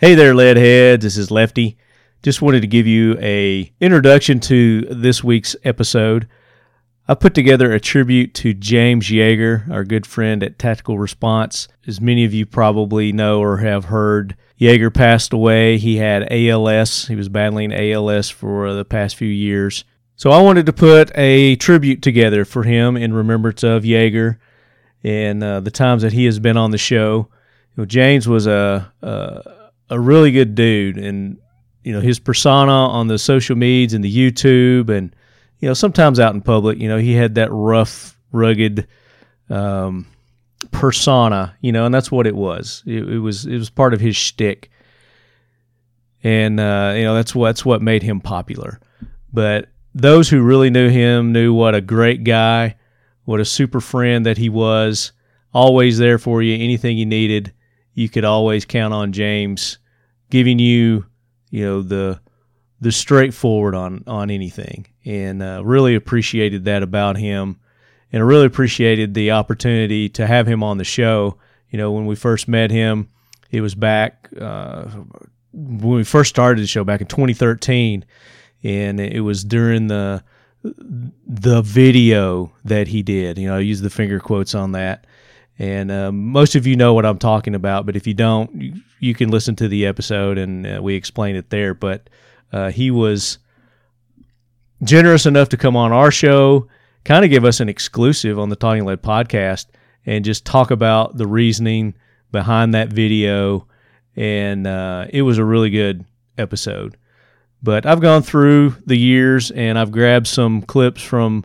Hey there, leadheads. This is Lefty. Just wanted to give you a introduction to this week's episode. I put together a tribute to James Yeager, our good friend at Tactical Response. As many of you probably know or have heard, Yeager passed away. He had ALS. He was battling ALS for the past few years. So I wanted to put a tribute together for him in remembrance of Yeager and uh, the times that he has been on the show. You know, James was a, a a really good dude, and you know his persona on the social medias and the YouTube, and you know sometimes out in public, you know he had that rough, rugged um, persona, you know, and that's what it was. It, it was it was part of his shtick, and uh, you know that's what that's what made him popular. But those who really knew him knew what a great guy, what a super friend that he was. Always there for you, anything you needed. You could always count on James giving you, you know, the the straightforward on on anything, and uh, really appreciated that about him, and I really appreciated the opportunity to have him on the show. You know, when we first met him, it was back uh, when we first started the show back in 2013 and it was during the the video that he did. You know, I use the finger quotes on that. And uh, most of you know what I'm talking about, but if you don't, you, you can listen to the episode and uh, we explain it there. But uh, he was generous enough to come on our show, kind of give us an exclusive on the Talking Lead podcast, and just talk about the reasoning behind that video. And uh, it was a really good episode. But I've gone through the years and I've grabbed some clips from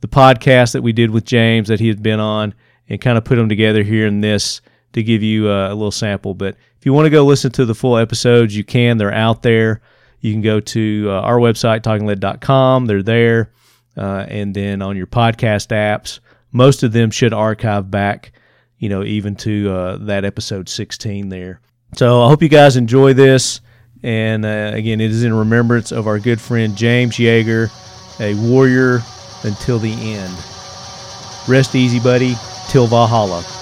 the podcast that we did with James that he had been on and kind of put them together here in this to give you a, a little sample. But if you want to go listen to the full episodes, you can. They're out there. You can go to uh, our website, talkinglead.com. They're there. Uh, and then on your podcast apps, most of them should archive back, you know, even to uh, that episode 16 there. So I hope you guys enjoy this. And uh, again, it is in remembrance of our good friend James Yeager, a warrior until the end. Rest easy, buddy, till Valhalla.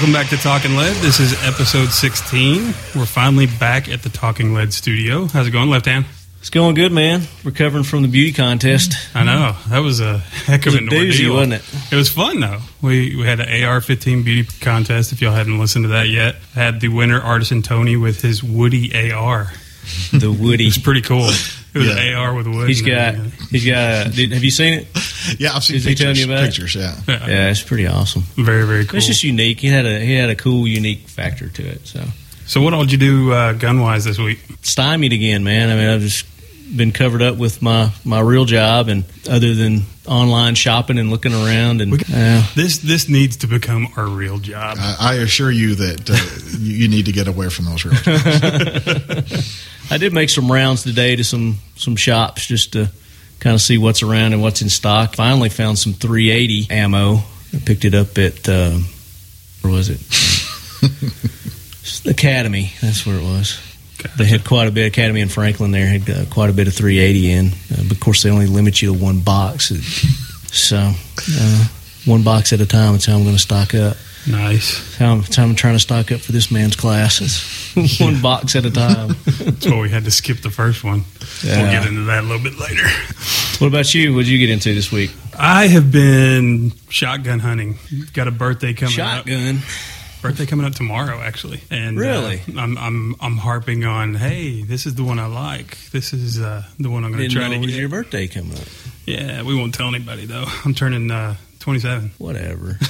Welcome back to Talking Lead. This is episode 16. We're finally back at the Talking Lead studio. How's it going, left hand? It's going good, man. Recovering from the beauty contest. I know. That was a heck of It an a doozy, ordeal. wasn't it? It was fun, though. We, we had an AR 15 beauty contest, if y'all hadn't listened to that yet. Had the winner, Artisan Tony, with his Woody AR. The Woody. It's pretty cool. It was Yeah. an AR with wood. He's got. He's got. A, did, have you seen it? Yeah, I've seen Is he pictures. telling you about it? pictures, yeah. Yeah, it's pretty awesome. Very, very cool. It's just unique. He had a he had a cool, unique factor to it. So so, what all did you do uh, gun wise this week? stymied again, man. I mean, I've just been covered up with my my real job, and other than online shopping and looking around, and yeah, This this needs to become our real job. I, I assure you that uh, you, you need to get away from those real I did make some rounds today to some some shops just to kind of see what's around and what's in stock. Finally found some 380 ammo. I picked it up at uh, where was it? Academy. That's where it was. They had quite a bit. Academy in Franklin there had uh, quite a bit of 380 in. Uh, but of course, they only limit you to one box. So uh, one box at a time. That's how I'm going to stock up. Nice. That's how I'm, that's I'm trying to stock up for this man's classes. one box at a time. That's why we had to skip the first one. We'll get into that a little bit later. What about you? What did you get into this week? I have been shotgun hunting. Got a birthday coming up. Shotgun. Birthday coming up tomorrow, actually. And uh, Really? I'm I'm I'm harping on. Hey, this is the one I like. This is uh, the one I'm going to try know to get. your birthday coming up. Yeah, we won't tell anybody though. I'm turning uh, 27. Whatever.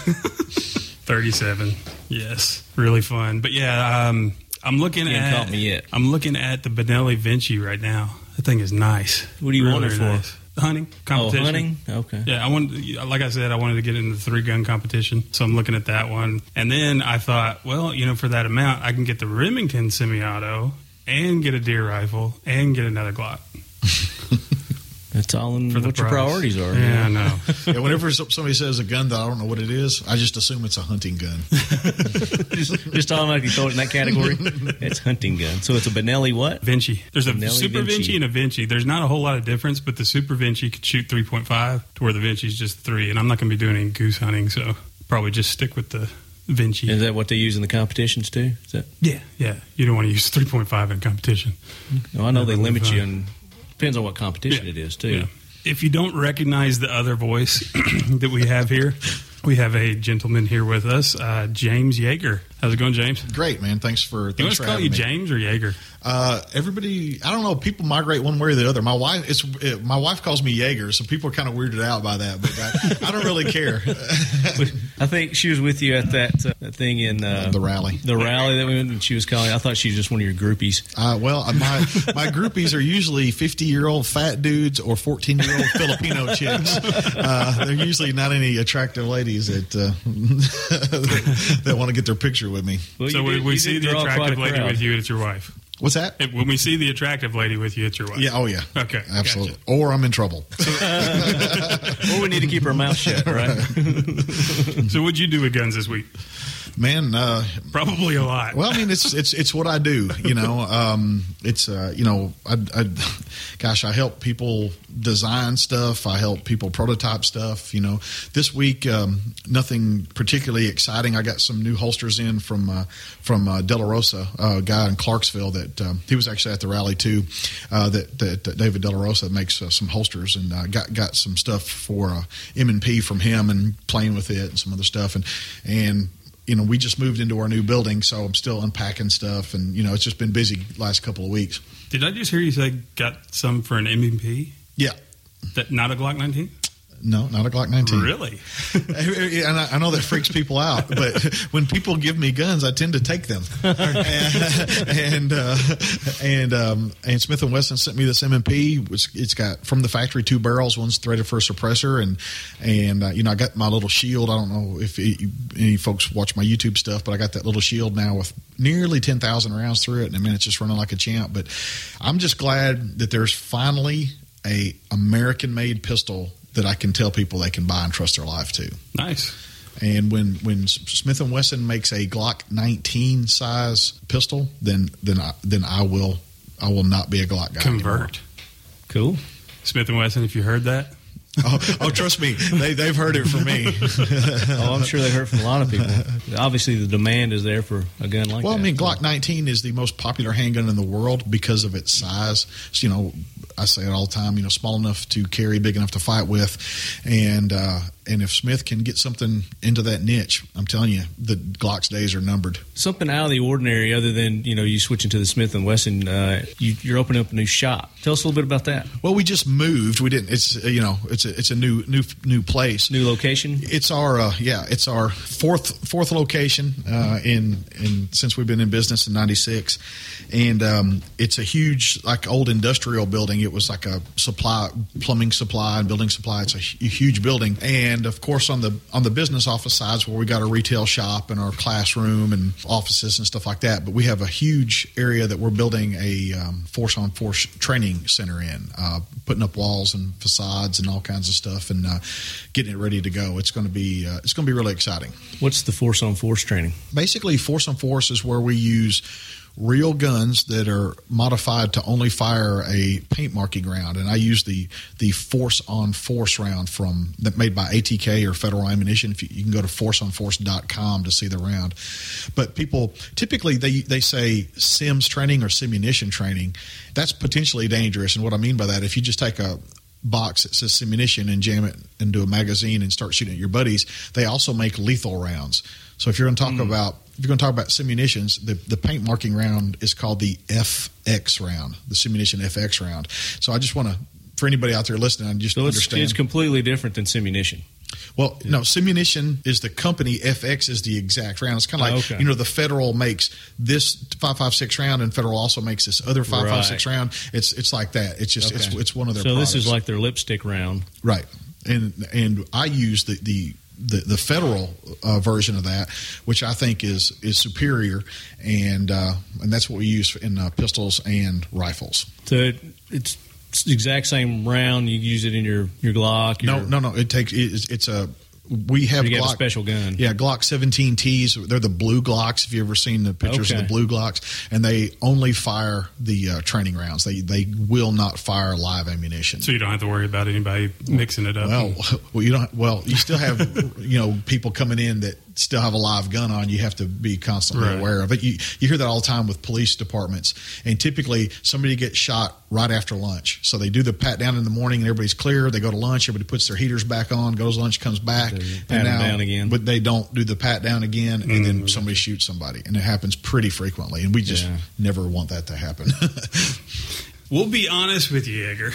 37. Yes, really fun. But yeah, um, I'm looking You at. caught me yet. I'm looking at the Benelli Vinci right now. That thing is nice. What do you want it for? Hunting competition. Oh, hunting. Okay. Yeah, I wanted, like I said, I wanted to get into the three gun competition, so I'm looking at that one. And then I thought, well, you know, for that amount, I can get the Remington semi-auto and get a deer rifle and get another Glock That's all in for the what your priorities are. Yeah, I know. Yeah, whenever somebody says a gun that I don't know what it is, I just assume it's a hunting gun. just, just automatically throw it in that category. it's hunting gun. So it's a Benelli what? Vinci. There's a Benelli Super Vinci. Vinci and a Vinci. There's not a whole lot of difference, but the Super Vinci could shoot 3.5 to where the Vinci's just three. And I'm not going to be doing any goose hunting, so probably just stick with the Vinci. Is that what they use in the competitions too? Is that? yeah, yeah. You don't want to use 3.5 in competition. No, I know they That would be limit you, fine. Depends on what competition Yeah. it is too. Yeah. If you don't recognize the other voice that we have here, we have a gentleman here with us, uh, James Yeager. How's it going, James? Great, man. Thanks for You want thanks us to call you me. James or Jaeger? Uh, everybody, I don't know. People migrate one way or the other. My wife, it's it, my wife calls me Jaeger, so people are kind of weirded out by that. But I, I don't really care. I think she was with you at that, uh, that thing in uh, the rally. the rally that we went, and she was calling. I thought she was just one of your groupies. Uh, well, uh, my my groupies are usually fifty year old fat dudes or fourteen year old Filipino chicks. Uh, they're usually not any attractive ladies that uh, that want to get their picture with me. Well, so you we, did- we see the attractive lady crowd. with you, it's your wife. What's that? If- When we see the attractive lady with you, it's your wife. Yeah. Oh yeah. Okay. Absolutely. gotcha. Or I'm in trouble. Or we need to keep her mouth shut, right? So what'd you do with guns this week? Man, uh, Probably a lot. Well, I mean, it's it's it's what I do. You know, um, it's uh, you know, I, I, gosh, I help people design stuff. I help people prototype stuff. You know, this week um, nothing particularly exciting. I got some new holsters in from uh, from uh, De La Rosa, a guy in Clarksville that um, he was actually at the rally too. Uh, that, that that David Delarosa makes uh, some holsters and uh, got got some stuff for uh, M and P from him and playing with it and some other stuff and and you know, we just moved into our new building, so I'm still unpacking stuff, and you know, it's just been busy last couple of weeks. Did I just hear you say got some for an MP? Yeah, That not a Glock 19? No, not a Glock 19. Really? and I, I know that freaks people out, but when people give me guns, I tend to take them. and uh, and um, and Smith and Wesson sent me this MMP. Which it's got from the factory two barrels. One's threaded for a suppressor, and and uh, you know I got my little shield. I don't know if it, any folks watch my YouTube stuff, but I got that little shield now with nearly ten thousand rounds through it, and I mean it's just running like a champ. But I'm just glad that there's finally a American made pistol that I can tell people they can buy and trust their life to. nice. And when when Smith and Wesson makes a Glock 19 size pistol, then then I, then I will I will not be a Glock guy. anymore. Convert. Cool. Smith and Wesson, if you heard that, Oh, oh, trust me, they they've heard it from me. Oh, I'm sure they heard from a lot of people. Obviously, the demand is there for a gun like Well, that. Well, I mean, Glock 19 is the most popular handgun in the world because of its size. So, you know, I say it all the time. You know, small enough to carry, big enough to fight with, and uh, and if Smith can get something into that niche, I'm telling you, the Glock's days are numbered. something out of the ordinary, other than you know you switching to the Smith and Wesson. Uh, you, you're opening up a new shop. Tell us a little bit about that. Well, we just moved. We didn't. It's uh, you know, it's a it's a new new new place. New location. It's our uh, yeah, it's our fourth fourth location uh, in in since we've been in business in '96, and um, it's a huge like old industrial building. It was like a supply plumbing supply and building supply. It's a, hu- huge building, and of course on the on the business office sides where we got our retail shop and our classroom and offices and stuff like that. But we have a huge area that we're building a um, force on force training center in, uh, putting up walls and facades and all kinds of stuff, and uh, getting it ready to go. It's going to be uh, it's going to be really exciting. What's the force on force training? Basically, force on force is where we use real guns that are modified to only fire a paint marking round, and I use the the force on force round from that made by ATK or Federal Ammunition. If you, you can go to forceonforce.com to see the round, but people typically they they say sims training or simunition training. That's potentially dangerous, and what I mean by that, if you just take a box that says simunition and jam it into a magazine and start shooting at your buddies. They also make lethal rounds. So if you're going to talk mm. about if you're going to talk about simunitions, the the paint marking round is called the FX round, the simunition FX round. So I just want to for anybody out there listening, I just So it's, understand. it's completely different than simunition. Well, no, Simunition is the company. FX is the exact round. It's kind of like Okay. you know the Federal makes this five five six round, and Federal also makes this other five five six Right. round. It's it's like that. It's just it's Okay. it's one of their. So this is like their lipstick round. right, and and I use the the. The, the federal uh, version of that, which I think is is superior, and uh, and that's what we use in uh, pistols and rifles. So it, it's, it's the exact same round. You use it in your your Glock. No, your, no, no. It takes it's, it's a we have You got a Glock special gun. Yeah, Glock 17Ts. They're the blue Glocks. If you ever seen the pictures Okay. of the blue Glocks, and they only fire the uh, training rounds. They they will not fire live ammunition. So you don't have to worry about anybody mixing it up. Well, well, you don't. Well, you still have you know people coming in that still have a live gun on. You have to be constantly Right. aware of it. You you hear that all the time with police departments, and typically somebody gets shot right after lunch. So they do the pat down in the morning, and everybody's clear. They go to lunch. Everybody puts their heaters back on. Goes to lunch, comes back, pat 'em down again. But they don't do the pat down again, and then mm-hmm. somebody shoots somebody, and it happens pretty frequently. And we just Yeah. never want that to happen. We'll be honest with you, Edgar.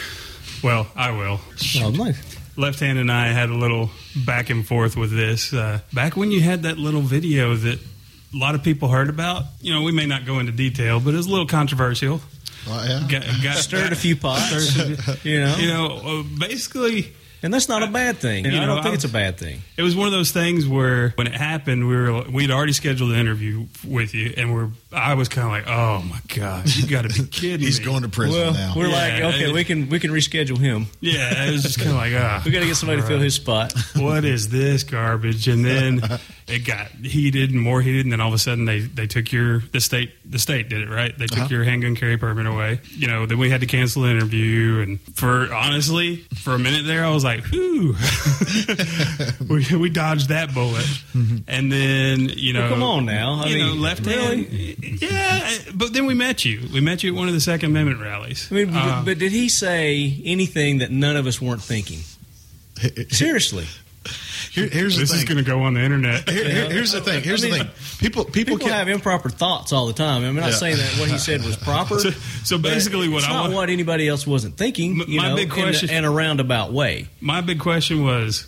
Well, I will. Oh, nice. Left Hand and I had a little back and forth with this. Uh, back when you had that little video that a lot of people heard about, you know, we may not go into detail, but it was a little controversial. Well, yeah. Got, got Stirred a few pots. you know, You know, uh, basically, and that's not a bad thing. You I know, don't think I- it's a bad thing. it was one of those things where when it happened, we were we'd already scheduled an interview with you, and we're I was kind of like, oh my god, you got to be kidding me. He's me. going to prison Well, now. we're Yeah, like, okay, it- we can we can reschedule him. Yeah, it was just kind of like, ah, We got to get somebody to fill his spot. what is this garbage? And then it got heated and more heated, and then all of a sudden they, they took your the state the state did it right. They took Uh-huh. your handgun carry permit away. You know, then we had to cancel the interview, and for honestly, for a minute there, I was like, whew, we we dodged that bullet. And then you know, Well, come on now. I you mean, know, left really? Hand, yeah. But then we met you. We met you at one of the Second Amendment rallies. I mean, Uh, but did he say anything that none of us weren't thinking? Seriously, Here- here's the this thing. is going to go on the internet. Here- here- here's the thing. Here's I mean, the thing. People people, people can have improper thoughts all the time. I'm not Yeah. saying that what he said was proper. So- so basically what it's I not want- what anybody else wasn't thinking. M- You my know, big in a- question- in a roundabout way. My big question was,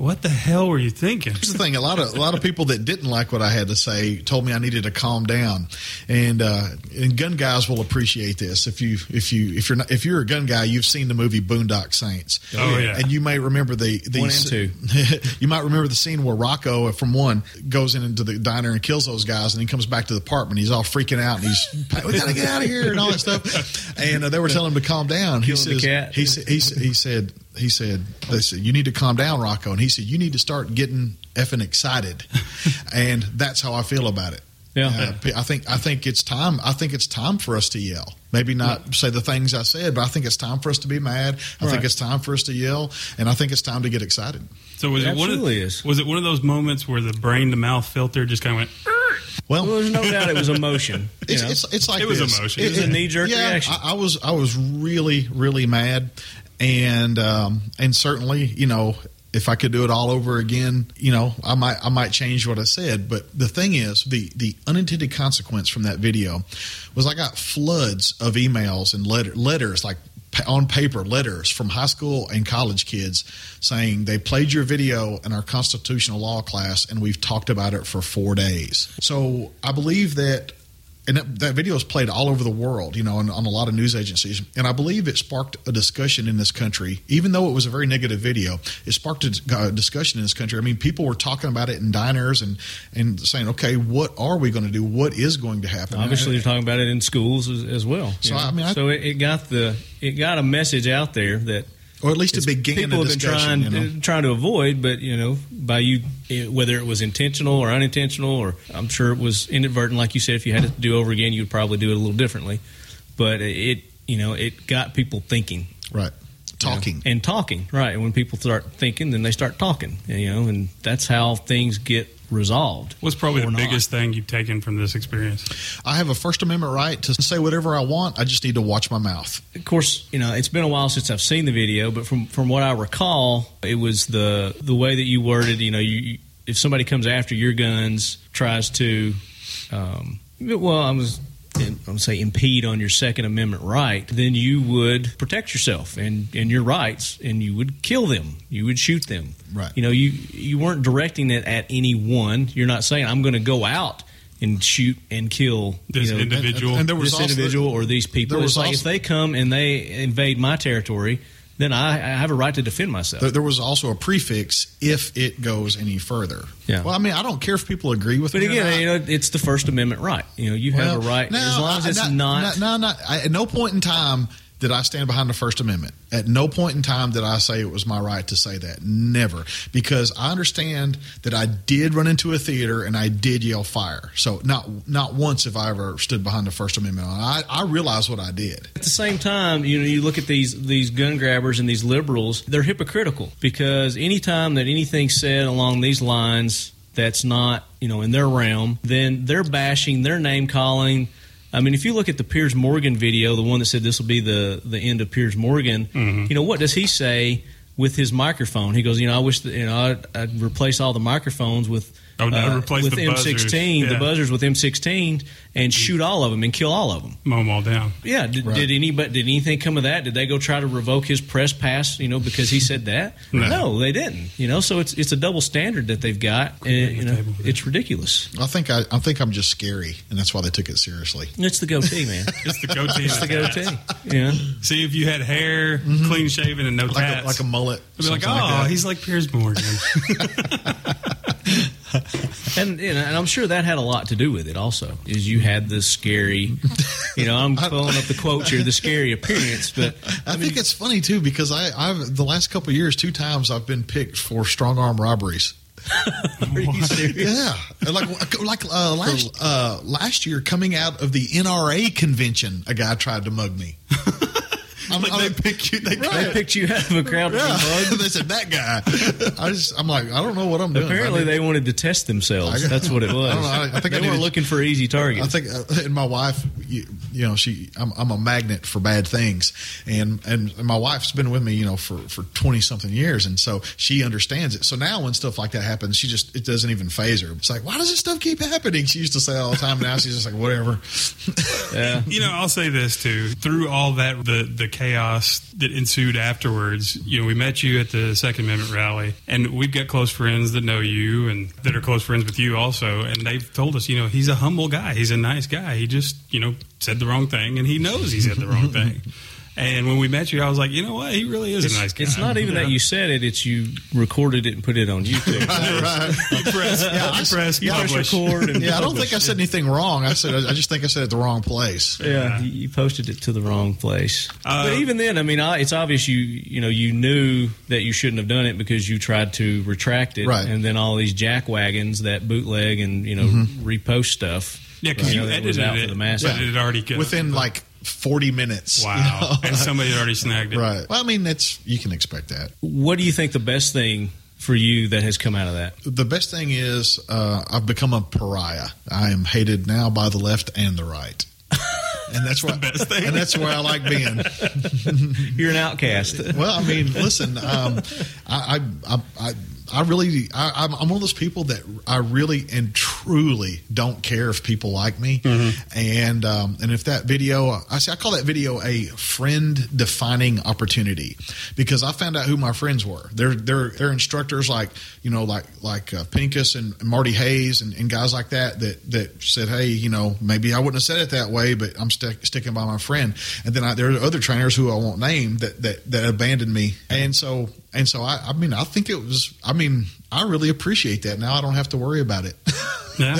what the hell were you thinking? Here's the thing: a lot of a lot of people that didn't like what I had to say told me I needed to calm down, and uh, and gun guys will appreciate this. If you if you if you're not if you're a gun guy, you've seen the movie Boondock Saints. Oh, yeah. and you may remember the, the One and two. you might remember the scene where Rocco from one goes in into the diner and kills those guys, and he comes back to the apartment. He's all freaking out, and he's we gotta get out of here and all that stuff. And uh, they were telling him to calm down. He Killing the says cat. he said he, said- he said he said they said you need to calm down, Rocco, and he said you need to start getting effing excited, and that's how I feel about it. Yeah. Uh, p- I think I think it's time. I think it's time for us to yell. Maybe not say the things I said, but I think it's time for us to be mad. I Right. think it's time for us to yell, and I think it's time to get excited. So was It it, one of is. was it one of those moments where the brain to mouth filter just kind of went? Well, Well, there's no doubt it was emotion. you it's, it's, it's like It was this. emotion. It was a knee-jerk yeah, reaction. I, I was I was really really mad, and um, and certainly you know if I could do it all over again, you know I might I might change what I said. But the thing is, the the unintended consequence from that video was I got floods of emails and letter, letters like on paper letters from high school and college kids saying they played your video in our constitutional law class and we've talked about it for four days. So I believe that and that, that video is played all over the world, you know, on, on a lot of news agencies. And I believe it sparked a discussion in this country, even though it was a very negative video. It sparked a, a uh, discussion in this country. I mean, people were talking about it in diners and and saying, okay, what are we going to do? What is going to happen? Obviously, you're talking about it in schools as, as well. So. I mean, I- so it, it got the it got a message out there that or at least it it's- began people a have been trying you know? trying to avoid, but you know, by you whether it was intentional or unintentional, or I'm sure it was inadvertent. Like you said, if you had to do over again, you'd probably do it a little differently. But it, you know, it got people thinking, right? you know, Talking. and talking. Right, and when people start thinking, then they start talking. You know, and that's how things get resolved. What's probably the not. biggest thing you've taken from this experience? I have a First Amendment right to say whatever I want. I just need to watch my mouth. of course, you know, it's been a while since I've seen the video, but from from what I recall, it was the the way that you worded. You know, you, you if somebody comes after your guns, tries to, um, well, I was I'm going to say impede on your Second Amendment right, then you would protect yourself and, and your rights, and you would kill them. You would shoot them. Right. You know, you you weren't directing it at anyone. You're not saying I'm going to go out and shoot and kill This you know, individual. and- and there was this also- individual or these people. there was It's like if they come and they invade my territory, then I, I have a right to defend myself. There, there was also a prefix if it goes any further. Yeah. Well, I mean, I don't care if people agree with but me. or again, not. you know, it's the First Amendment right. You know, you have a right no, as long as I- it's not. No, no, I, at no point in time did I stand behind the First Amendment. At no point in time did I say it was my right to say that. Never, because I understand that I did run into a theater and I did yell fire. So not not once have I ever stood behind the First Amendment. I, I realize what I did. At the same time, you know, you look at these these gun grabbers and these liberals, they're hypocritical because anytime that anything's said along these lines that's not, you know, in their realm, then they're bashing, they're name calling. I mean, if you look at the Piers Morgan video, the one that said this will be the the end of Piers Morgan, mm-hmm. you know, what does he say with his microphone? He goes, you know, I wish that, you know I'd, I'd replace all the microphones with Oh, no, uh, replace with the M16, buzzers. the Yeah. buzzers with M16, and shoot all of them and kill all of them. mow them all down. Yeah. Did, Right. did anybody did anything come of that? Did they go try to revoke his press pass? You know, because he said that. No. they didn't. You know, so it's it's a double standard that they've got. And, you know, table. it's ridiculous. I think I, I think I'm just scary, and that's why they took it seriously. It's the goatee, man. It's the goatee. It's the goatee. Yeah. See if you had hair, clean shaven, and no Mm-hmm. Like tats. a, like a mullet. I'd be like, oh, that. he's like Piers Morgan. And, you know, and I'm sure that had a lot to do with it. Also, is you had the scary. You know, I'm pulling up the quotes here, the scary appearance, but I, think it's funny too because I, I've the last couple of years, two times I've been picked for strong arm robberies. are you serious? Yeah, like like uh, last uh, last year, coming out of the NRA convention, a guy tried to mug me. I'm, like they pick you. They They picked you out of a crowd. yeah, they said that guy. I just, I'm like, I don't know what I'm doing. Apparently, I they wanted to test themselves. I- That's what it was. I don't know. I- I think they need were to- looking for easy targets. I think, uh, and my wife, you, you know, she, I'm, I'm a magnet for bad things, and and my wife's been with me, you know, for for twenty something years, and so she understands it. So now when stuff like that happens, she just it doesn't even phase her. It's like, why does this stuff keep happening? She used to say all the time. Now she's just like, whatever. yeah. You know, I'll say this too. Through all that, the the chaos that ensued afterwards, you know, we met you at the Second Amendment rally, and we've got close friends that know you and that are close friends with you also, and they've told us, you know, he's a humble guy, he's a nice guy. He just, you know, said the wrong thing, and he knows he said the wrong thing. And when we met you, I was like, you know what, he really is It's, a nice guy. it's not even that you said it; it's you recorded it and put it on YouTube. right. You press, you press, You press publish. record and Yeah, I don't think I said anything wrong. I said I just think I said it the wrong place. Yeah, you- you posted it to the wrong place. Uh, but even then, I mean, I, it's obvious you you know you knew that you shouldn't have done it because you tried to retract it, Right. and then all these jack wagons that bootleg and you know Mm-hmm. repost stuff. Yeah, because you you know, that was edited out it, for the masses. but it had already got- Within like forty minutes. wow, you know? and somebody had already snagged it. right. Well, I mean, that's you can expect that. What do you think the best thing for you that has come out of that? The best thing is uh, I've become a pariah. I am hated now by the left and the right. And that's, why, best thing. and that's where I like being. You're an outcast. Well, I mean, listen, um, I, I, I, I, I really, I, I'm, I'm one of those people that I really and truly don't care if people like me, and um, and if that video, I say I call that video a friend defining opportunity because I found out who my friends were. They're they're they're instructors like you know like like uh, Pincus and Marty Hayes and, and guys like that that that said, hey, you know, maybe I wouldn't have said it that way, but I'm stick, sticking by my friend. And then I, there are other trainers who I won't name that that that abandoned me, and so and so I, I mean I think it was I mean I really appreciate that. Now I don't have to worry about it. Yeah.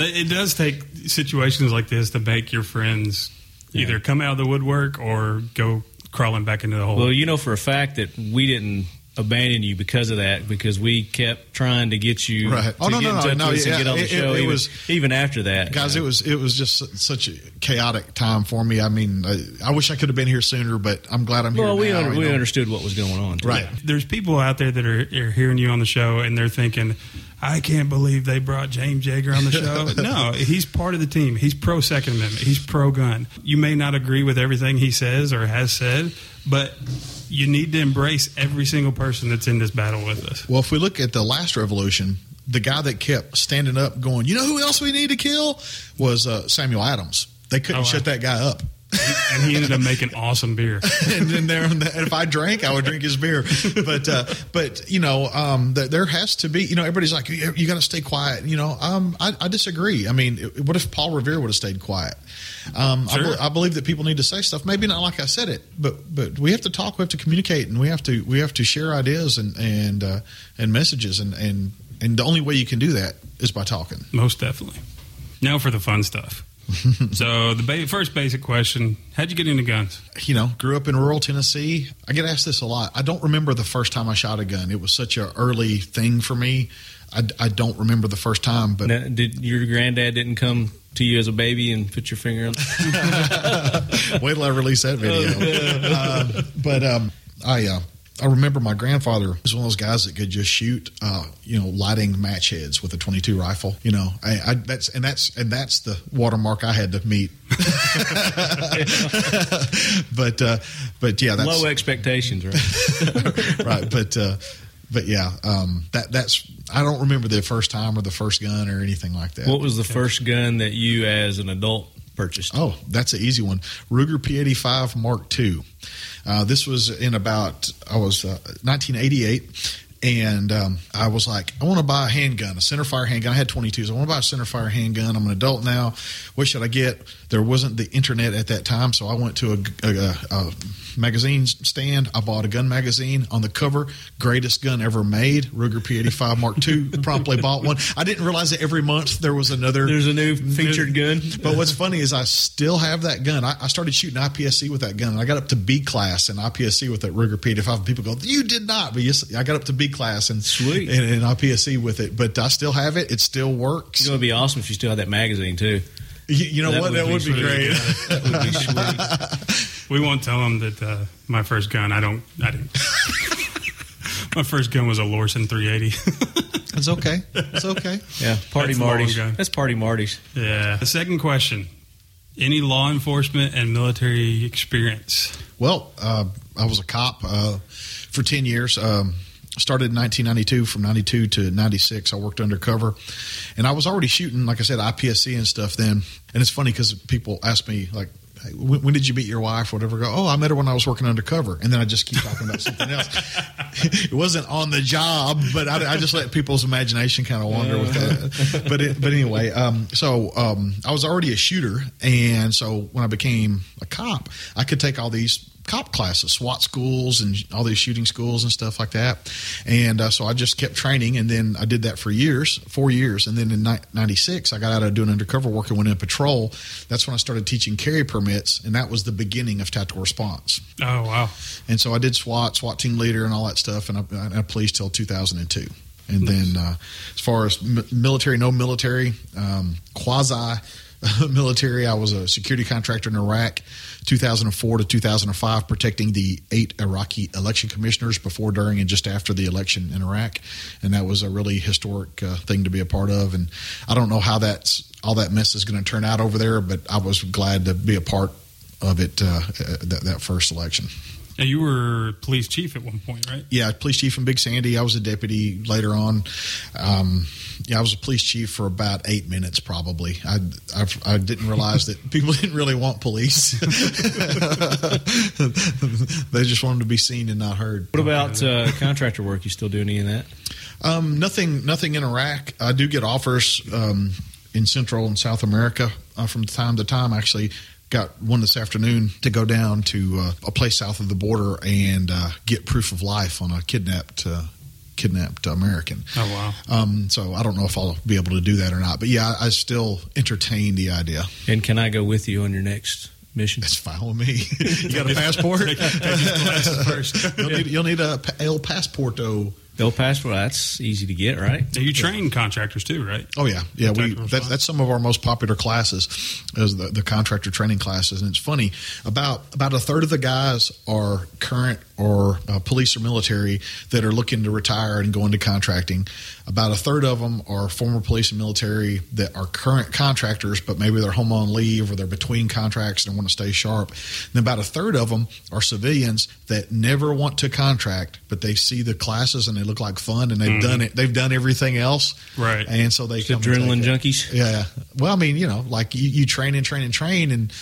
it does take situations like this to make your friends either come out of the woodwork or go crawling back into the hole. Well, you know for a fact that we didn't abandon you because of that because we kept trying to get you Right. to Oh, no, get no, in no, touch no, with us yeah, and get on the it- it- show. it even, was- even after that, Guys, you it was it was just such a chaotic time for me. I mean, I, I wish I could have been here sooner, but I'm glad I'm here. well, we now, under, we know. understood what was going on. too. Right. There's people out there that are, are hearing you on the show and they're thinking, I can't believe they brought James Yeager on the show. no, he's part of the team. He's pro Second Amendment. He's pro gun. You may not agree with everything he says or has said, but you need to embrace every single person that's in this battle with us. Well, if we look at the last revolution, the guy that kept standing up, going, "You know who else we need to kill?" was uh, Samuel Adams. They couldn't Oh, wow. shut that guy up. And he ended up making awesome beer. and then there, and if I drank, I would drink his beer. But uh, but you know, um, there, there has to be. You know, everybody's like, you, you got to stay quiet. You know, um, I, I disagree. I mean, what if Paul Revere would have stayed quiet? Um, I, Sure. be- I believe that people need to say stuff. Maybe not like I said it, but but we have to talk. We have to communicate, and we have to we have to share ideas and and uh, and messages, and and and the only way you can do that is by talking. Most definitely. Now for the fun stuff. so the ba- first basic question: How'd you get into guns? you know, grew up in rural Tennessee. I get asked this a lot. I don't remember the first time I shot a gun. It was such an early thing for me. I, I don't remember the first time, but Now, did your granddad didn't come to you as a baby and put your finger on? wait till I release that video. uh, but um, I uh, I remember my grandfather was one of those guys that could just shoot, uh, you know, lighting match heads with a 22 rifle. You know, I, I that's and that's and that's the watermark I had to meet. but uh, but yeah, that's Low expectations, right? right. But uh, but yeah, um, that that's I don't remember the first time or the first gun or anything like that. what was the first gun that you, as an adult, purchased? Oh, that's an easy one. Ruger P85 Mark II. Uh, this was in about I was uh, 1988, and um, I was like, I want to buy a handgun, a centerfire handgun. I had 22s. I want to buy a centerfire handgun. I'm an adult now. What should I get? There wasn't the internet at that time, so I went to a, a, a magazine stand. I bought a gun magazine on the cover. Greatest gun ever made, Ruger P85 Mark II. Promptly bought one. I didn't realize that every month there was another. There's a new featured gun. But what's funny is I still have that gun. I, I started shooting IPSC with that gun, and I got up to B class in IPSC with that Ruger P85. People go, "You did not," but yes, I got up to B class and Sweet. in, in IPSC with it. But I still have it. It still works. It's going to be awesome if you still had that magazine too. You, you know That what? would That would be sweet. great. That would be sweet. We won't tell them that uh, my first gun. I don't. I didn't. my first gun was a Lorcin 380. It's okay. It's okay. Yeah, party That's Marty's. That's party Marty's. yeah. The second question: Any law enforcement and military experience? Well, uh, I was a cop uh, for 10 years. Um, started in 1992. From 92 to 96, I worked undercover. And I was already shooting, like I said, IPSC and stuff then. And it's funny because people ask me, like, hey, when, when did you meet your wife? Or whatever. Go, oh, I met her when I was working undercover. And then I just keep talking about something else. it wasn't on the job, but I, I just let people's imagination kind of wander with that. But it, but anyway, um, so um, I was already a shooter, and so when I became a cop, I could take all these cop classes, SWAT schools, and all these shooting schools and stuff like that. And uh, so I just kept training, and then I did that for years, four years, and then in '96 I got out of doing undercover work and went in patrol. That's when I started teaching carry permits, and that was the beginning of tactical response. Oh wow! And so I did SWAT, SWAT team leader, and all that stuff, and I, I policed till 2002. And then, uh, as far as military, no military, um, quasi military, I was a security contractor in Iraq, 2004 to 2005, protecting the eight Iraqi election commissioners before, during, and just after the election in Iraq. And that was a really historic uh, thing to be a part of. And I don't know how that's all that mess is going to turn out over there, but I was glad to be a part of it uh, uh, that, that first election. Now you were police chief at one point, right? Yeah, police chief in Big Sandy. I was a deputy later on. Um, yeah, I was a police chief for about eight minutes, probably. I, I, I didn't realize that people didn't really want police. they just wanted to be seen and not heard. What about uh, contractor work? You still do any of that? Um, nothing, nothing in Iraq. I do get offers um, in Central and South America uh, from time to time. Actually, got one this afternoon to go down to uh, a place south of the border and uh, get proof of life on a kidnapped uh, kidnapped American. Oh wow! Um, so I don't know if I'll be able to do that or not. But yeah, I, I still entertain the idea. And can I go with you on your next mission? It's fine with me. you got a passport? Take his glasses first. you'll, need, you'll need a pa- El Passporto. Bill passport. That's easy to get, right? Now, you train contractors too, right? Oh yeah, yeah. We Tactical that's, that's some of our most popular classes, is the, the contractor training classes. And it's funny about about a third of the guys are current or uh, police or military that are looking to retire and go into contracting. About a third of them are former police and military that are current contractors, but maybe they're home on leave or they're between contracts and want to stay sharp. And about a third of them are civilians that never want to contract, but they see the classes and they look like fun, and they've done it. They've done everything else, Right. And so they come Adrenaline junkies. Yeah. Well, I mean, you know, like you, you train and train and train, and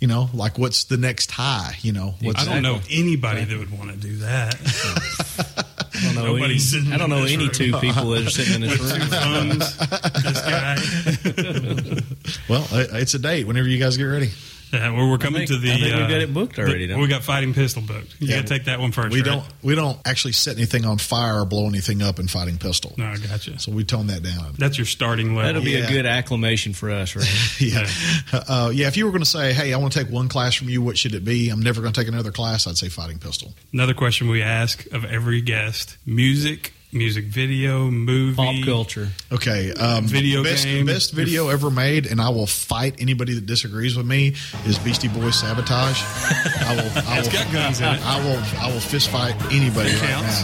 you know, like what's the next high? You know, what's I don't know anybody that would want to do that. I don't know Nobody's any, sitting I don't know any room. two people that are sitting in this room. thumbs, this guy. Well, it's a date. Whenever you guys get ready, Yeah, well, we're I coming think, to the. I think uh, we've got it booked already. the- we we? got fighting pistol booked. You Yeah. got to take that one first. we right? don't we don't actually set anything on fire or blow anything up in fighting pistol. No, I gotcha. So we tone that down. That's your starting level. That'll be Yeah. a good acclamation for us, right? yeah, uh, yeah. If you were going to say, "Hey, I want to take one class from you," what should it be? I'm never going to take another class. I'd say fighting pistol. Another question we ask of every guest: music, music video, movie, Pop culture. Okay, um, Video best, game. best video ever made, and I will fight anybody that disagrees with me. Is Beastie Boys "Sabotage"? I will. I It's will, got guns in it. I will. I will fist fight anybody right Counts.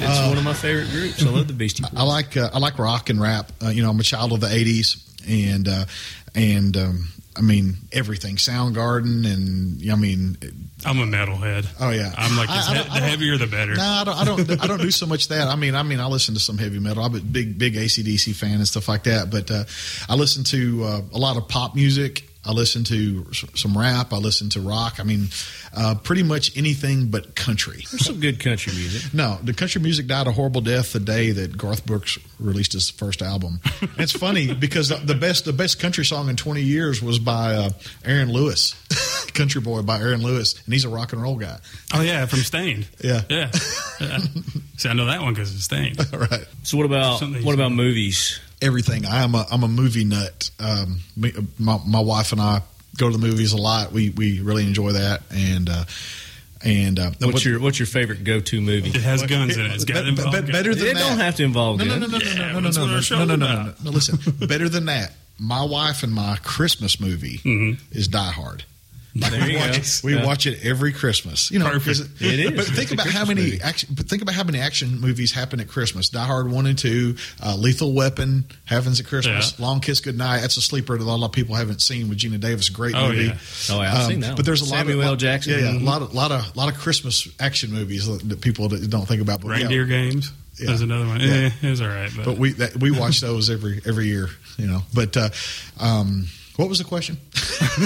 now. It's one of my favorite groups. I love the Beastie Boys. I like uh, I like rock and rap. Uh, you know, I'm a child of the '80s, and uh, and um, I mean everything. Soundgarden, and I mean, I'm a metalhead. oh yeah. I'm like, I- I he- I the heavier the better. No, I don't. I don't. I don't do so much that. I mean, I mean, I listen to some heavy metal. I'm a big, big ACDC fan and stuff like that. But uh, I listen to uh, a lot of pop music. I listen to some rap. I listen to rock. I mean, uh, pretty much anything but country. There's some good country music. No, the country music died a horrible death the day that Garth Brooks released his first album. And it's funny because the, the best the best country song in 20 years was by uh, Aaron Lewis, "Country Boy" by Aaron Lewis, and he's a rock and roll guy. Oh yeah, from Staind. Yeah, Yeah. yeah. See, I know that one because it's Staind. all right. So what about what about movies? Everything. I am a I'm a movie nut. Um, me, my my wife and I go to the movies a lot. We we really enjoy that. And uh, and uh, What's what- your what's your favorite go to movie? It has guns in it. It's got Be- be- involved better than It that. don't have to involve no, no, guns. no, no, no, Yeah, no, no, no, no, no, no, no, no, no, no, no. Listen, better than that. My wife and my Christmas movie Mm-hmm. is Die Hard. We watch, it- we Yeah. watch it every Christmas. You know, Perfect. 'cause It is. But think It's about how many movie. action. But think about how many action movies happen at Christmas. Die Hard one and two, uh, Lethal Weapon happens at Christmas. Yeah. Long Kiss Goodnight. That's a sleeper that a lot of people haven't seen with Geena Davis. Great Oh, movie. yeah. Oh, I've seen that But there's a lot Samuel of L. Jackson. Yeah, yeah, a lot of lot of lot of Christmas action movies that people don't think about. But Reindeer Games. Yeah. There's another one. Yeah. Yeah, it was all right. But, but we that, we watch those every every year. You know, but. Uh, um, what was the question?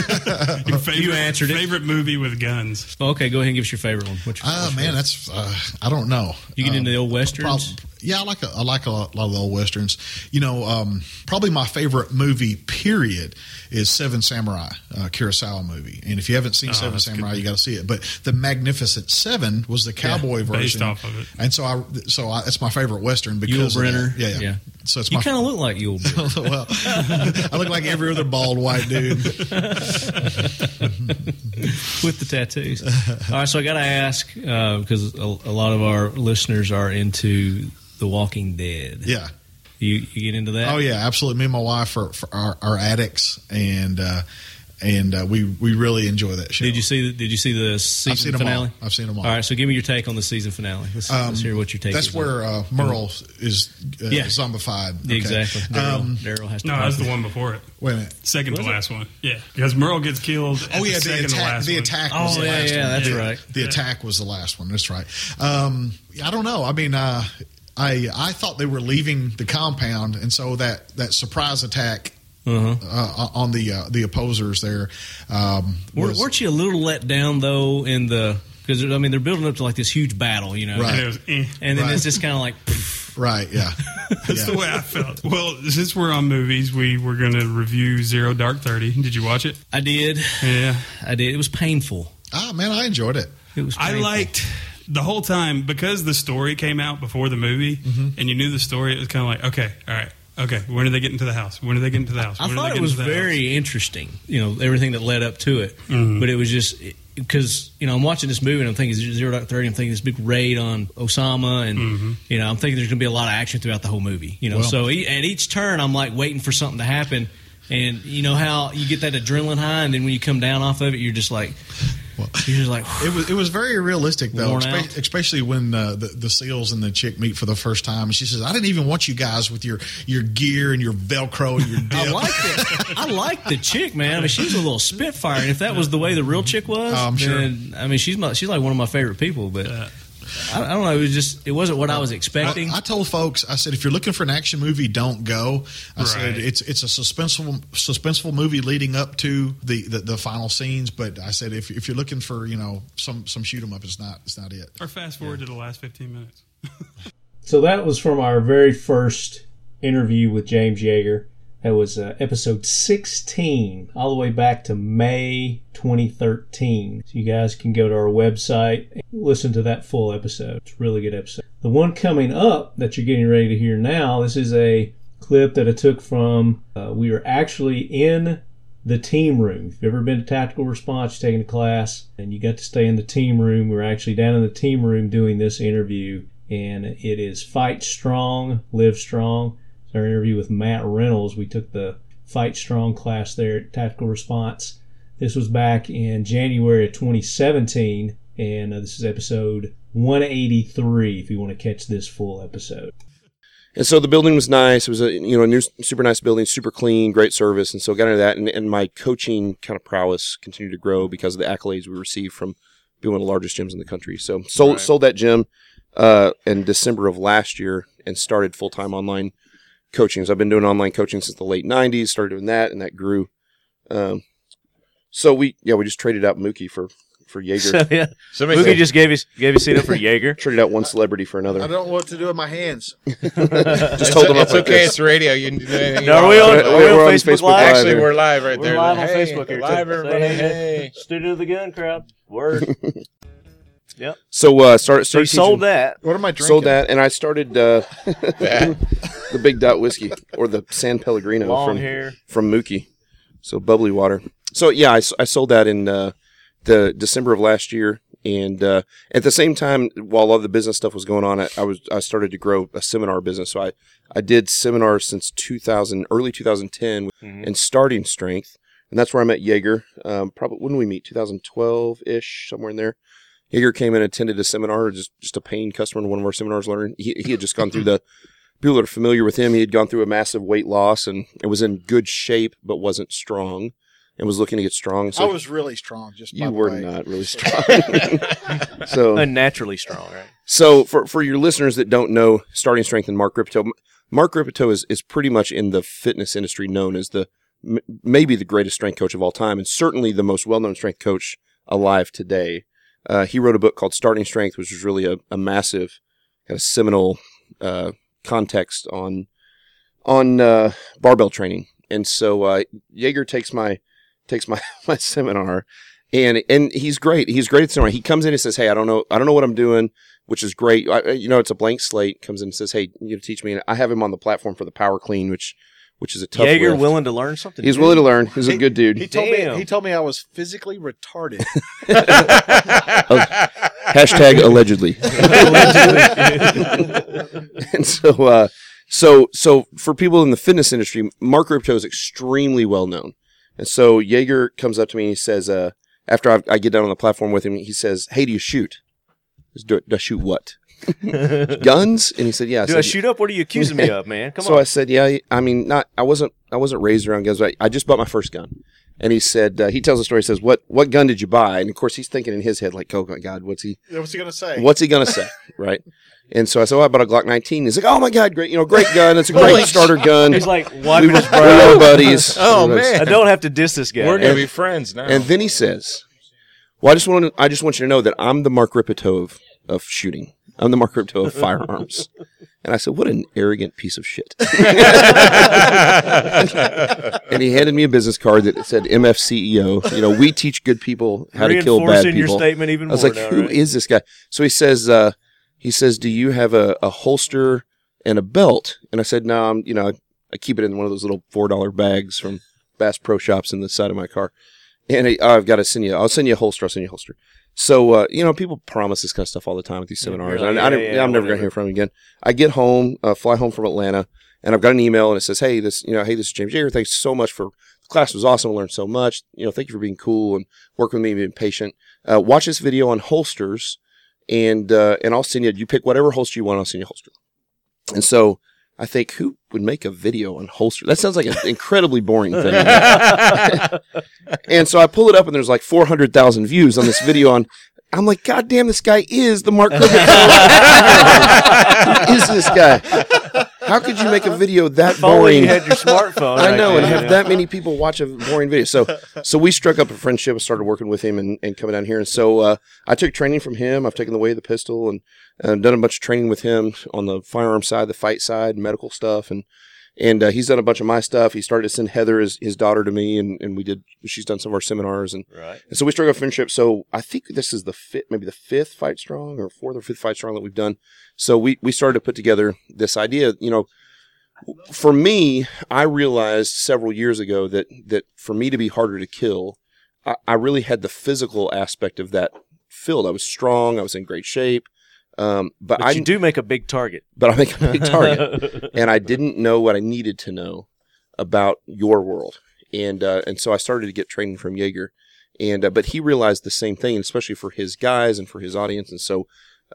your favorite, You answered it. favorite movie with guns. Oh, okay, go ahead and give us your favorite one. What's your, Oh what's your man, that's uh, I don't know. You get Um, into the old westerns? prob- yeah, I like a, I like a lot, lot of the old westerns. You know, um, probably my favorite movie period is Seven Samurai, uh, Kurosawa movie. And if you haven't seen Oh, Seven that's a good Samurai, you got to see it. But the Magnificent Seven was the cowboy based version, off of it. And so I so I, it's my favorite western because Yul of. Brynner. Yeah, yeah, Yeah. So it's You my kind of look like Brynner. well, I look like every other bald white dude. with the tattoos. All right, so I got to ask because a, a lot of our listeners are into The Walking Dead. Yeah. You you get into that? Oh yeah, absolutely. Me and my wife are, are, are addicts, and uh, and uh, we we really enjoy that show. Did you see the, Did you see the season I've seen them finale? all. I've seen them all. All right, so give me your take on the season finale. Let's, let's hear what your take. That's is where uh, Merle is uh, Yeah. zombified. Okay. exactly. Daryl, Um, Daryl has to. No, pop that's the one before it. wait a minute. Second Was to it? last one. Yeah, because Merle gets killed. At Oh yeah, the the second attack. The one. attack. Oh, was the yeah, last yeah, one. that's Yeah. right. The Yeah. attack was the last one. That's right. Um, I don't know. I mean, uh, I I thought they were leaving the compound, and so that that surprise attack. Uh-huh. Uh, on the uh, the opposers there, um, Were, was- weren't you a little let down though in the because I mean they're building up to like this huge battle, you know, Right. And was, eh. and then Right. it's just kind of like pff, right? Yeah, That's Yeah. the way I felt. Well, since we're on movies, we were going to review Zero Dark Thirty. Did you watch it? I did, Yeah, I did. It was painful. ah man, I enjoyed it. It was. I liked the whole time because the story came out before the movie, Mm-hmm. and you knew the story. It was kind of like, okay, all right, okay. When are they get into the house? When are they get into the house? I When are thought they it was very interesting. You know, everything that led up to it. Mm-hmm. But it was just because you know I'm watching this movie and I'm thinking Zero Dark Thirty. I'm thinking this big raid on Osama, and Mm-hmm. you know I'm thinking there's going to be a lot of action throughout the whole movie. You know, Well- so e- at each turn I'm like waiting for something to happen. And you know how you get that adrenaline high, and then when you come down off of it, you're just like, Well, you're just like, It was it was very realistic though, Worn espe- out. especially when uh, the the seals and the chick meet for the first time. And she says, "I didn't even want you guys with your your gear and your Velcro and your dip." I like it. I like the chick, man. I mean, she's a little spitfire, and if that was the way the real chick was, Oh, I'm sure. then I mean, she's my, she's like one of my favorite people. But Uh, I, I don't know. It was just it wasn't what I was expecting. I, I told folks, I said, if you're looking for an action movie, don't go. I said it's it's a suspenseful suspenseful movie leading up to the, the, the final scenes. But I said if, if you're looking for you know some some shoot 'em up, it's not it's not it. Or fast forward to the last 15 minutes. So that was from our very first interview with James Yeager. That was uh, episode 16, all the way back to May 2013. So you guys can go to our website and listen to that full episode. It's a really good episode. The one coming up that you're getting ready to hear now, this is a clip that I took from, uh, we were actually in the team room. If you've ever been to tactical response, taking a class, and you got to stay in the team room. We were actually down in the team room doing this interview, and it is Fight Strong, Live Strong. It's our interview with Matt Reynolds. We took the Fight Strong class there at Tactical Response. This was back in January of 2017, and uh, this is episode 183. If you want to catch this full episode. And so the building was nice. It was a you know a new, super nice building, super clean, great service, and so got into that. And, and my coaching kind of prowess continued to grow because of the accolades we received from being one of the largest gyms in the country. So sold Right. sold that gym uh, in December of last year and started full time online coaching. So I've been doing online coaching since the late '90s. Started doing that, and that grew. Um, so we yeah we just traded out Mookie for for Yeager. yeah, Somebody Mookie said, just gave us gave us it for Yeager. traded out one celebrity for another. I don't know what to do with my hands. Just hold them up it's like okay. this. It's radio. You can do anything. No, are we on, are we We're on on Facebook, Facebook Live? Live. Actually, we're live right We're there. live on Hey, Facebook here. Live, too. everybody. Hey. Studio of the Gun Crowd. Word. So uh, started so you started sold that. What am I drinking? Sold that, and I started uh, the Big Dot whiskey or the San Pellegrino Long from hair. from Mookie. So bubbly water. So yeah, I sold that in uh, the December of last year, and uh, at the same time, while all the business stuff was going on, I, I was I started to grow a seminar business. So I I did seminars since 2000, early 2010, Mhm. in starting strength, and that's where I met Yeager. Um, probably when did we meet 2012 ish, somewhere in there. Yeager came and attended a seminar, just just a paying customer in one of our seminars. Learning, he he had just gone through the people that are familiar with him. He had gone through a massive weight loss and it was in good shape, but wasn't strong, and was looking to get strong. So I was really strong. Just by you the were way. not really strong. so Unnaturally strong, right? so for for your listeners that don't know starting strength and Mark Rippetoe, Mark Rippetoe is is pretty much in the fitness industry known as the maybe the greatest strength coach of all time, and certainly the most well known strength coach alive today. Uh, he wrote a book called Starting Strength, which was really a, a massive kind of seminal uh, context on on uh, barbell training. And so uh, Yeager takes my takes my my seminar, and and he's great. He's great at seminar. He comes in and says, "Hey, I don't know, I don't know what I'm doing." Which is great. I, you know, it's a blank slate. Comes in and says, "Hey, you to teach me." And I have him on the platform for the power clean, which which is a tough. One. Yeager lift. willing to learn something. He's new. willing to learn. He's a good dude. He told Damn. me. He told me I was physically retarded. Hashtag allegedly. and so, uh, so, so for people in the fitness industry, Mark Rippetoe is extremely well known. And so Yeager comes up to me and he says, uh, after I, I get down on the platform with him, he says, "Hey, do you shoot? I said, Do, do I shoot what? Guns?" And he said, "Yeah." Do I shoot up? What are you accusing me of, man? Come so on. I said, "Yeah." I mean, not. I wasn't. I wasn't raised around guns. But I, I just bought my first gun. And he said, uh, he tells a story. He says, "What what gun did you buy?" And of course, he's thinking in his head, like, "Oh my God, what's he What's he gonna say? What's he gonna say?" right? And so I said, "Oh, I bought a Glock 19." He's like, "Oh my God, great! You know, great gun. It's a great starter gun." He's like we wiping were, his we were buddies. Oh, We were man. I don't have to diss this guy. We're gonna And- be friends now. And then he says, "Well, I just want to, I just want you to know that I'm the Mark Rippetoe of, of shooting. I'm the Mark Rippetoe of firearms." And I said, "What an arrogant piece of shit." and he handed me a business card that said MFCEO. You know, we teach good people how to kill bad Reinforcing your people. statement even I was like, now, "Who is right? this guy?" So he says, uh, "He says, do you have a, a holster and a belt?" And I said, "No, I'm, you know, I keep it in one of those little four dollar bags from Bass Pro Shops in the side of my car." And he, oh, I've got to send you. I'll send you a holster. I'll send you a holster. So uh, you know, people promise this kind of stuff all the time at these seminars. really? and I, Yeah, yeah, I'm never going to hear from him again. I get home, uh, fly home from Atlanta, and I've got an email and it says, "Hey, this, you know, hey, this is James Yeager. Thanks so much for the class was awesome. I learned so much. You know, thank you for being cool and working with me and being patient. Uh, watch this video on holsters, and uh, and I'll send you. You pick whatever holster you want. I'll send you a holster." And so I think, who would make a video on holster? That sounds like an incredibly boring thing. and so I pull it up, and there's like 400,000 views on this video on I'm like, God damn, this guy is the Mark Cribbett. Who is this guy? How could you make a video that If boring? you had your smartphone. I know, and have that many people watch a boring video. So, so we struck up a friendship. started working with him and, and coming down here. And so, uh, I took training from him. I've taken the way of the pistol and uh, done a bunch of training with him on the firearm side, the fight side, medical stuff, and and uh, he's done a bunch of my stuff. He started to send Heather, his, his daughter, to me, and, and we did. She's done some of our seminars, and, Right. and so we struck up friendship. So I think this is the fifth, maybe the fifth fight strong or fourth or fifth fight strong that we've done. So we we started to put together this idea. You know, for me, I realized several years ago that that for me to be harder to kill, I, I really had the physical aspect of that filled. I was strong. I was in great shape. Um, but, But I you do make a big target. but I make a big target, and I didn't know what I needed to know about your world, and uh, and so I started to get training from Yeager, and uh, but he realized the same thing, especially for his guys and for his audience, and so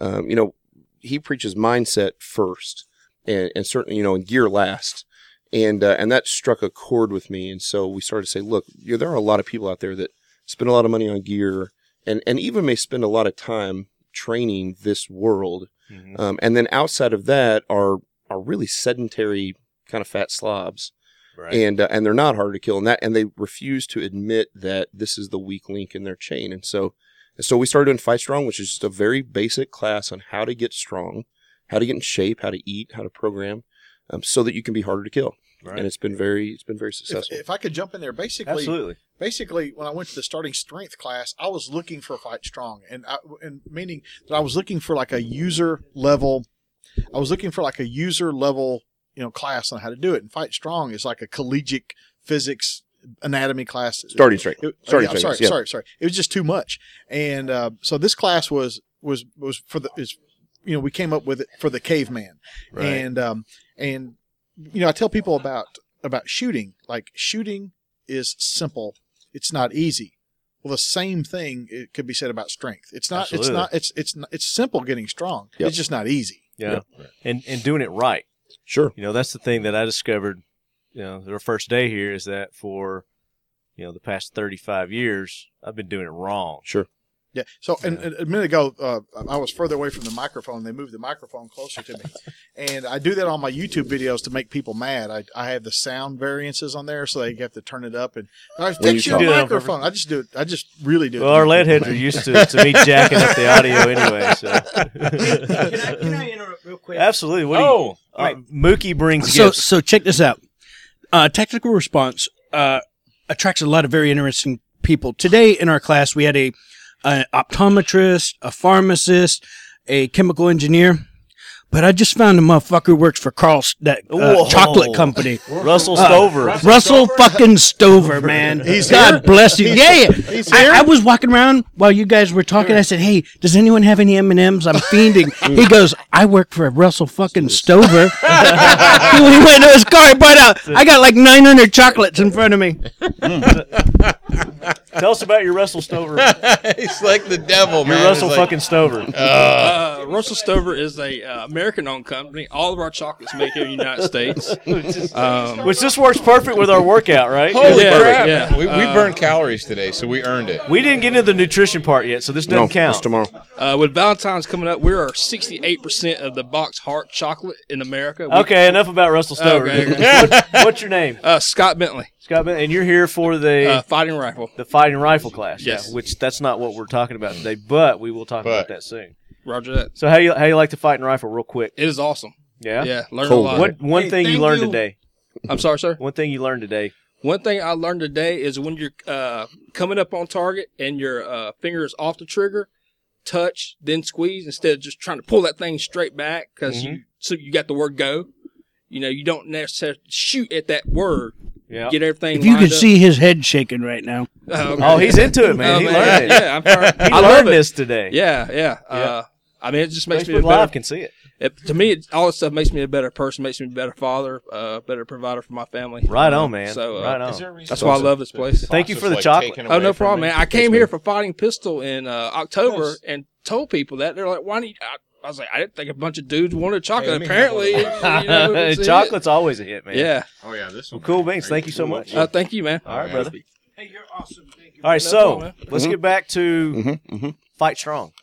um, you know he preaches mindset first, and and certainly you know and gear last, and uh, and that struck a chord with me, and so we started to say, look, you know, there are a lot of people out there that spend a lot of money on gear, and and even may spend a lot of time training this world Mhm. um, and then outside of that are are really sedentary kind of fat slobs, Right. and uh, and they're not hard to kill, and that and they refuse to admit that this is the weak link in their chain, and so and so we started doing Fight Strong, which is just a very basic class on how to get strong, how to get in shape, how to eat, how to program, um, so that you can be harder to kill, right. and it's been very it's been very successful. if I could jump in there, basically, Absolutely. basically when I went to the starting strength class, I was looking for fight strong, and I, and meaning that I was looking for like a user level. I was looking for like a user level, you know, class on how to do it. And fight strong is like a collegiate physics anatomy class. Starting strength. It, Starting yeah, I'm sorry, yeah. sorry, sorry. It was just too much, and uh, so this class was was was for the is you know we came up with it for the caveman, Right. and um and you know I tell people about about shooting like shooting is simple, it's not easy. Well, the same thing it could be said about strength. It's not. Absolutely. It's not. It's it's not, it's simple getting strong. Yep. It's just not easy. yeah. And and doing it right. Sure. You know, that's the thing that I discovered, you know, the first day here is that for, you know, the past 35 years, I've been doing it wrong. Sure. Yeah. So, and, and a minute ago, uh, I was further away from the microphone. They moved the microphone closer to me, and I do that on my YouTube videos to make people mad. I, I have the sound variances on there, so they have to turn it up. And I When fix you your. Do that microphone. I just do it. I just really do. it Well, to our make lead heads are used to, to me jacking up the audio anyway. So. can, I, can I interrupt real quick? Absolutely. What do you, Oh, uh, Mookie brings so gifts. so check this out. Uh, tactical response uh, attracts a lot of very interesting people. Today in our class, we had a an optometrist, a pharmacist, a chemical engineer. But I just found a motherfucker who works for Carl's that uh, chocolate company. Russell Stover. Russell fucking Stover, man. He's God here? bless you. yeah, yeah. He's here? I, I was walking around while you guys were talking. I said, "Hey, does anyone have any M and M's? I'm fiending." he goes, "I work for Russell fucking Stover." he went to his car. He brought out. I got like 900 chocolates in front of me. Tell us about your Russell Stover. He's like the devil, man. Your. Russell It's like, fucking Stover. Uh, Russell Stover is a uh, American-owned company. All of our chocolates made here in the United States. Um, Which this works perfect with our workout, right? Holy Yeah, crap! yeah. We, we Uh, burned calories today, so we earned it. We didn't get into the nutrition part yet, so this doesn't count. that's tomorrow. uh, with Valentine's coming up, we are 68% of the box heart chocolate in America. We- Okay, enough about Russell Stover. Okay. What- what's your name? Uh, Scott Bentley, Scott, Ben- and you're here for the uh, fighting rifle. the fighting rifle class. Yes. Yeah, which that's not what we're talking about today, but we will talk about that soon. Roger that. So how you how you like the fighting rifle, real quick? It is awesome. Yeah. Yeah, learned Cool. a lot. What one Hey, thing you learned you. today? I'm sorry, sir. One thing you learned today. One thing I learned today is when you're uh, coming up on target and your uh, finger is off the trigger, touch, then squeeze instead of just trying to pull that thing straight back because you so you got the word go. You know, you don't necessarily shoot at that word. Yeah. Get everything. If you lined could up. see his head shaking right now. Oh, okay. Oh, he's into it, man. Oh, he man. learned it. Yeah, I'm trying. He I love learned this today. Yeah, yeah. Uh, I mean, it just makes me a Facebook Live better. can see it. It, to me, it, all this stuff makes me a better person, makes me a better father, uh, better provider for my family. Right on, man. So, uh, right on. That's why I love this place. Thank you for the like, chocolate. Oh, no problem, me. man. I came here for fighting pistol in uh, October and told people that they're like, "Why do you?" I, I was like, "I didn't think a bunch of dudes wanted chocolate." let me Apparently, you know, it's a. Chocolate's always a hit, man. Yeah. Oh yeah, this one. Cool beans. Thank you so much. Uh, thank you, man. All right, yeah. brother. Hey, you're awesome. Thank you. All right, No so problem, let's get back to Mm-hmm, mm-hmm. fight strong.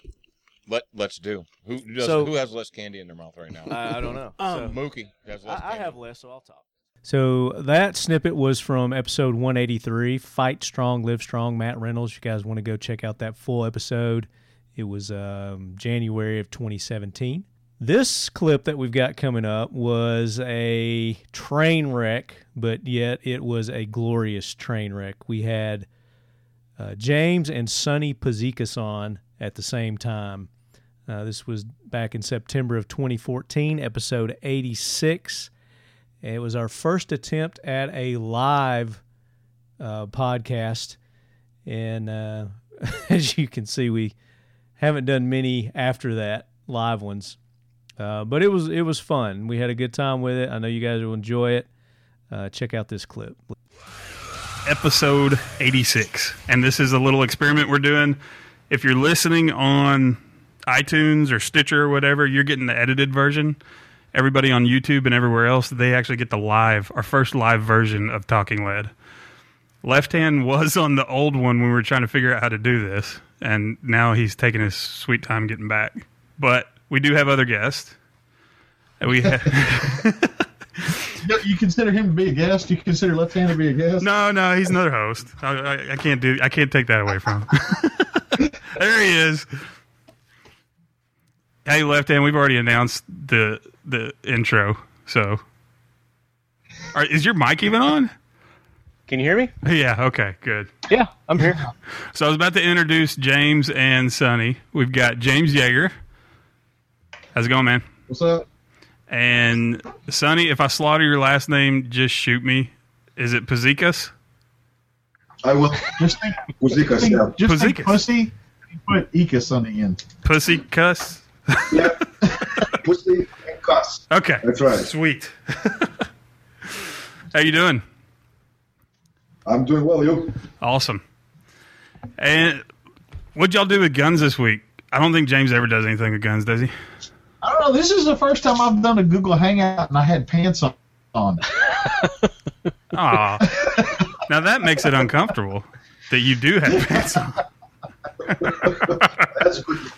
Let Let's do. Who does, So- Who has less candy in their mouth right now? I, I don't know. Um, Mookie has less I, I have less, so I'll talk. So that snippet was from episode 183, Fight Strong, Live Strong, Matt Reynolds. You guys want to go check out that full episode, it was um, January of 2017. This clip that we've got coming up was a train wreck, but yet it was a glorious train wreck. We had uh, James and Sonny Puzikas on at the same time. Uh, this was back in September of 2014, episode 86. It was our first attempt at a live uh, podcast, and uh, as you can see, we haven't done many after that live ones. Uh, but it was it was fun. We had a good time with it. I know you guys will enjoy it. Uh, check out this clip. episode 86. And this is a little experiment we're doing. If you're listening on iTunes or Stitcher or whatever, you're getting the edited version. Everybody on YouTube and everywhere else, they actually get the live, our first live version of Talking Lead. Left hand was on the old one when we were trying to figure out how to do this, and now he's taking his sweet time getting back. But we do have other guests. We have, You, you consider him to be a guest? You consider Left Hand to be a guest? No, no, he's another host. I, I, I can't do. I can't take that away from him. there he is. Hey, left hand. We've already announced the the intro. So, Are, is your mic even on? Can you hear me? Yeah. Okay. Good. Yeah, I'm here. So I was about to introduce James and Sonny. We've got James Yeager. How's it going, man? What's up? And Sonny, if I slaughter your last name, just shoot me. Is it Puzikas? I will just think Muzikas, think- yeah. just think pussy. Put Ika on the end. Pussy cuss. yeah. Pussy and cuss. Okay. That's right. Sweet. How you doing? I'm doing well. You? Awesome. And what'd y'all do with guns this week? I don't think James ever does anything with guns, does he? I don't know. This is the first time I've done a Google Hangout and I had pants on. on. Aw. now that makes it uncomfortable that you do have pants on. That's good.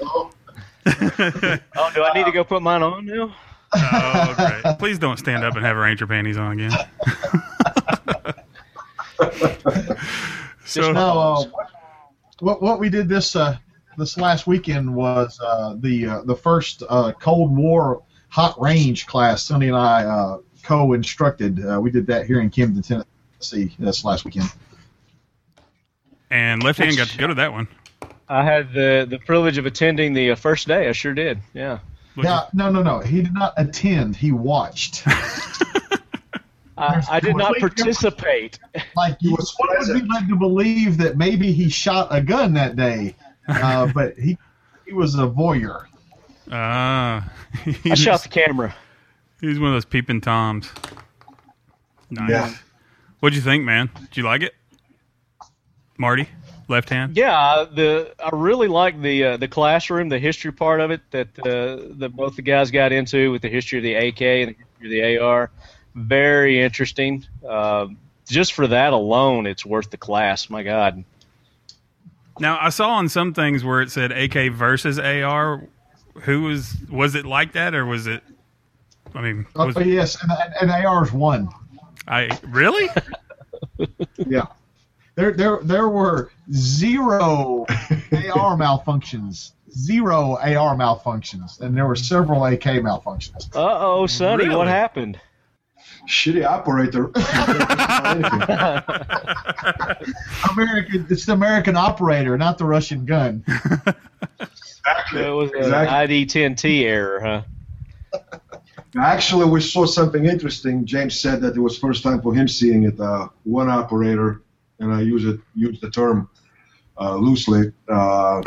Oh, do I need to go put mine on now? Oh, great. Please don't stand up and have ranger panties on again. so, No, uh, what what we did this uh, this last weekend was uh, the uh, the first uh, Cold War hot range class. Sonny and I uh, co-instructed. Uh, we did that here in Camden, Tennessee, this last weekend. and left hand got to go to that one. I had the the privilege of attending the uh, first day. I sure did. Yeah. Yeah, no, no, no. He did not attend. He watched. I, I did not participate. Like you, was one would be led to believe that maybe he shot a gun that day, uh, but he he was a voyeur. Ah. I shot the camera. He's one of those peeping toms. Nice. Yeah. What'd you think, man? Did you like it? Marty, left hand. Yeah, I- the I really like the uh, the classroom, the history part of it that uh, that both the guys got into with the history of the AK and the history of the AR. Very interesting. Uh, just for that alone, it's worth the class. My God. Now I saw on some things where it said AK versus AR. Who was was it like that or was it? I mean, Oh, was yes, and, and, and AR's one. I really? Yeah. There, there, there were zero AR malfunctions. Zero AR malfunctions, and there were several AK malfunctions. Uh oh, Sonny, Really? what happened? Shitty operator. American, it's the American operator, not the Russian gun. exactly. It was an. ID10T error, huh? Actually, we saw something interesting. James said that it was first time for him seeing it. Uh, one operator, and I use it use the term uh, loosely. Uh,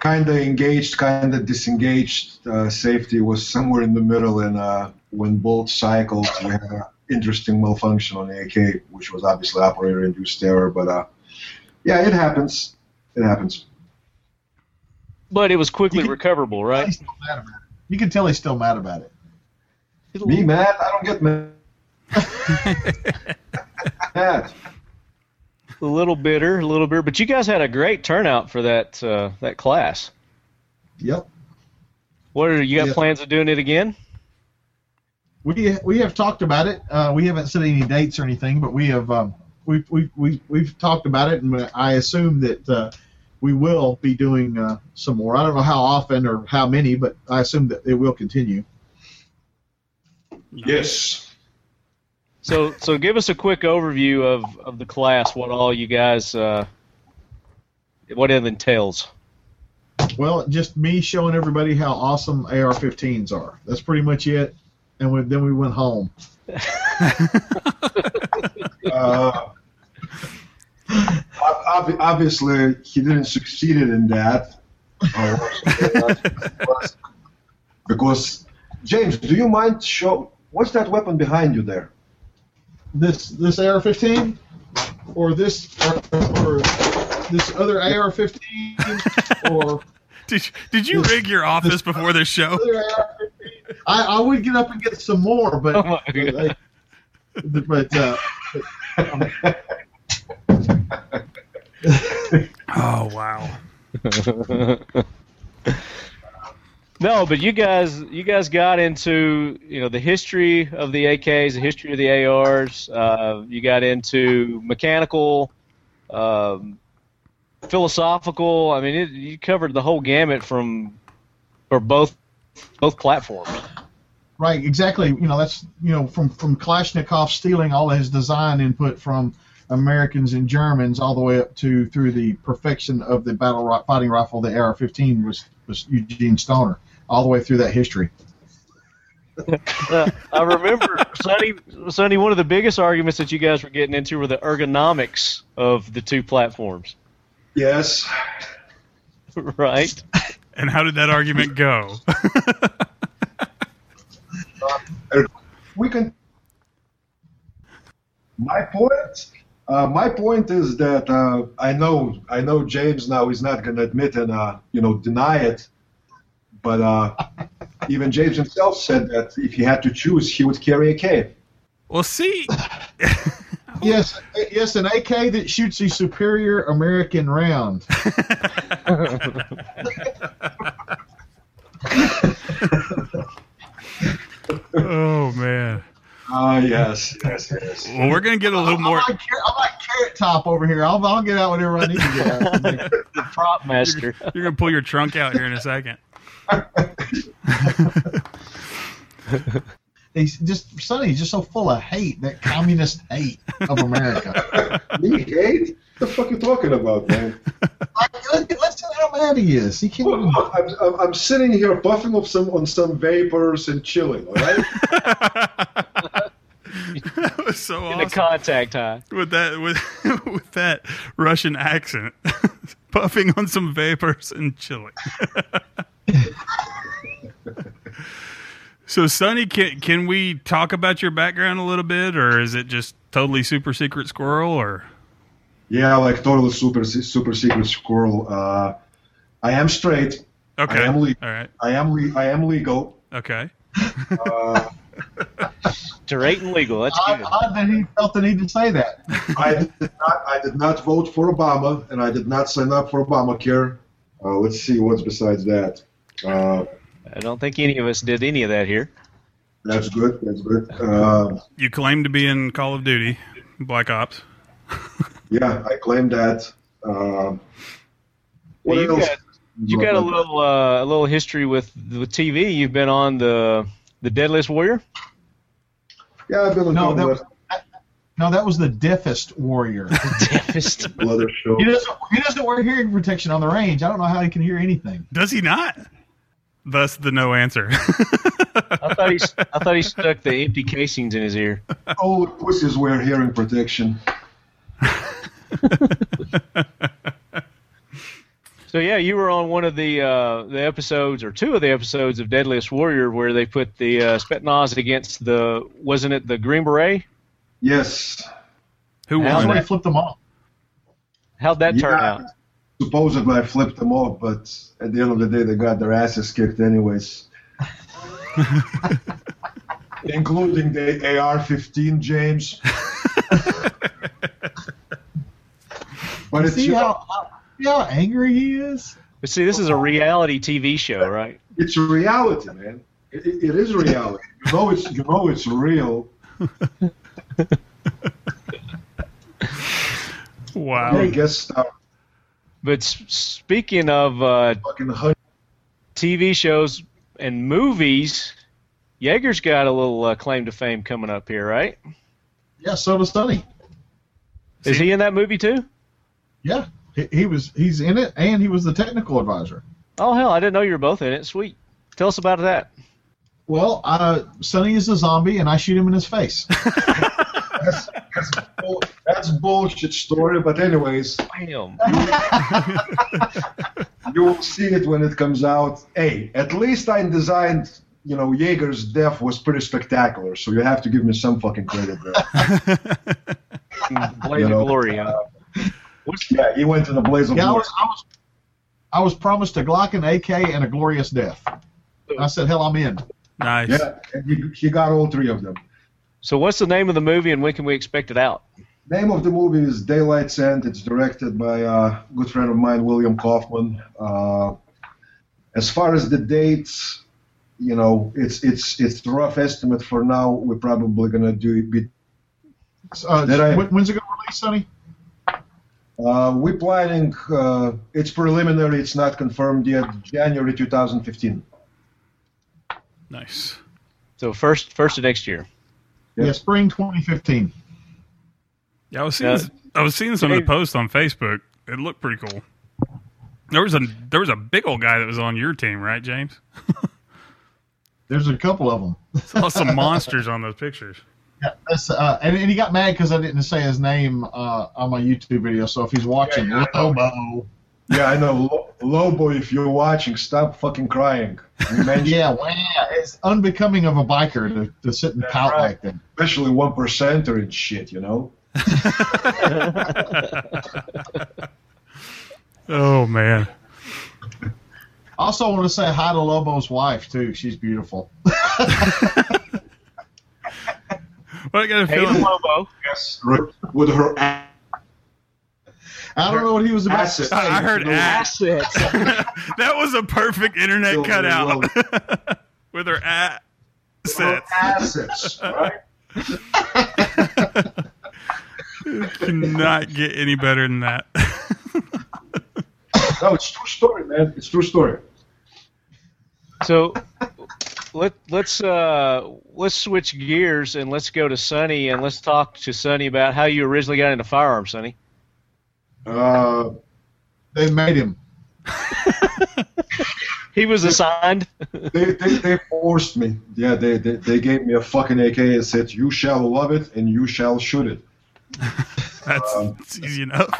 kind of engaged, kind of disengaged. Uh, safety was somewhere in the middle, and uh, when both cycles we had an interesting malfunction on the AK, which was obviously operator-induced error. But uh, yeah, it happens. It happens. But it was quickly can- recoverable, right? He's still mad about it. You can tell he's still mad about it. Me mad? I don't get mad. mad. a little bitter, a little bitter. But you guys had a great turnout for that uh, that class. Yep. What are you got Yeah. plans of doing it again? We we have talked about it. Uh, we haven't set any dates or anything, but we have um, we've we we we've talked about it, and I assume that uh, we will be doing uh, some more. I don't know how often or how many, but I assume that it will continue. Yes. So so give us a quick overview of, of the class. What all you guys uh, what it entails. Well, just me showing everybody how awesome AR-15s are. That's pretty much it. And we, then we went home. Uh, ob- ob- obviously, he didn't succeed in that. Uh, because, James, do you mind show what's that weapon behind you there? This this AR-15, or this or, or this other AR-15, or Did you, did you rig your office before this show? other AR-15. I, I would get up and get some more, but Oh my God. but uh, Oh wow. no, but you guys you guys got into you know the history of the AKs, the history of the ARs. Uh, you got into mechanical, um, philosophical. I mean, it, you covered the whole gamut from for both both platforms. Right, exactly. You know, that's you know from from Kalashnikov stealing all of his design input from Americans and Germans, all the way up to through the perfection of the battle ri- fighting rifle, the AR-15 was was Eugene Stoner, all the way through that history. Uh, I remember, Sonny, Sonny, one of the biggest arguments that you guys were getting into were the ergonomics of the two platforms, Yes. right? And how did that argument go? we can. My point. Uh, my point is that uh, I know I know James now is not going to admit and uh, you know deny it, but uh, even James himself said that if he had to choose, he would carry a K. well, see, Yes, yes, an AK that shoots a superior American round. oh man. Ah, yes, yes, yes. Well, we're gonna get a little I'm more. like, I'm like Carrot Top over here. I'll, I'll get out whatever I need to get out. the prop master. You're gonna pull your trunk out here in a second. He's just Sonny's just so full of hate, that communist hate of America. Me hate? What the fuck you talking about, man? like, look, listen how mad he is. He can't. Even, I'm, I'm, I'm sitting here puffing on some on some vapors and chilling. All right. that was so In the awesome contact high. with that with with that Russian accent, puffing on some vapors and chilling. so, Sonny, can can we talk about your background a little bit, or is it just totally super secret squirrel? Or Yeah, like totally super super secret squirrel. Uh, I am straight. okay, I am le- all right, I am le- I am legal. okay. Uh, Straight and legal. That's odd, good. odd that he felt the need to say that. I did not I did not vote for Obama, and I did not sign up for Obamacare. Uh, let's see what's besides that. Uh, I don't think any of us did any of that here. that's good. That's good. Uh, You claim to be in Call of Duty, Black Ops. yeah, I claim that. Uh, what you else? got you got a little uh, a little history with with TV. You've been on the the Deadliest Warrior. Yeah, I've been on No, no, that was no, that was the deafest warrior. Deafest. other show. He doesn't. He doesn't wear hearing protection on the range. I don't know how he can hear anything. Does he not? Thus, the no answer. I thought he I thought he stuck the empty casings in his ear. Old pussies wear hearing protection. So yeah, you were on one of the uh, the episodes or two of the episodes of Deadliest Warrior where they put the uh, Spetsnaz against the wasn't it the Green Beret? Yes. Who That's won? when he flipped them off. How'd that turn out? Supposedly I flipped them off, but at the end of the day they got their asses kicked anyways. Including the AR-15, James. But it's see you how, how see how angry he is. But see, this is a reality TV show, right? it's reality, man. It, it- it is reality. You know it's you know it's real. Wow. I guess uh, But speaking of uh, TV shows and movies, Yeager's got a little uh, claim to fame coming up here, right? Yeah, so does Sonny. Is he in that movie too? Yeah, he, he was. He's in it, and he was the technical advisor. Oh hell, I didn't know you were both in it. Sweet. Tell us about that. Well, uh, Sonny is a zombie, and I shoot him in his face. that's, that's, bull, that's bullshit story. But anyways, Damn. you will see it when it comes out. Hey, at least I designed. You know, Yeager's death was pretty spectacular, so you have to give me some fucking credit there. Blade You of know, glory. Huh? Yeah, he went to the blaze of Yeah, I was, I was, I was promised a Glock, and AK, and a glorious death. And I said, "Hell, I'm in." Nice. Yeah, and he, he got all three of them. So what's the name of the movie and when can we expect it out? Name of the movie is Daylight's End. It's directed by a good friend of mine, William Kaufman. Uh, as far as the dates, you know, it's it's it's a rough estimate for now. We're probably gonna do it. Be, Uh, Did I- when's it going to release, Sonny? Uh, we're planning. Uh, it's preliminary. It's not confirmed yet. January 2015. Nice. So first first of next year. Yeah. Yeah, spring 2015. Yeah, I was seeing Uh, I was seeing some of the posts on Facebook. It looked pretty cool. There was a there was a big old guy that was on your team, right, James? There's a couple of them. Saw some monsters on those pictures. Yeah, that's, uh, and, and he got mad because I didn't say his name uh, on my YouTube video. So if he's watching, Yeah, yeah. Lobo. Yeah, I know. Lo- Lobo, if you're watching, stop fucking crying. Yeah, wow, it's unbecoming of a biker to, to sit and pout right. like that. especially one percenter and shit. You know. Oh man. Also, I want to say hi to Lobo's wife too. She's beautiful. Well, I got a Hey feeling. Lobo. Yes. With her a- I don't know what he was about to say. I heard No. ass. Assets. that was a perfect internet Still cutout with her at her sets. assets, right? Cannot get any better than that. No, it's true story, man. It's true story. So let let's uh let's switch gears and let's go to Sonny and let's talk to Sonny about how you originally got into firearms, Sonny. Uh, They made him. He was assigned. they, they, they forced me. Yeah, they, they, they gave me a fucking AK and said, "You shall love it and you shall shoot it." That's Um, it's easy enough.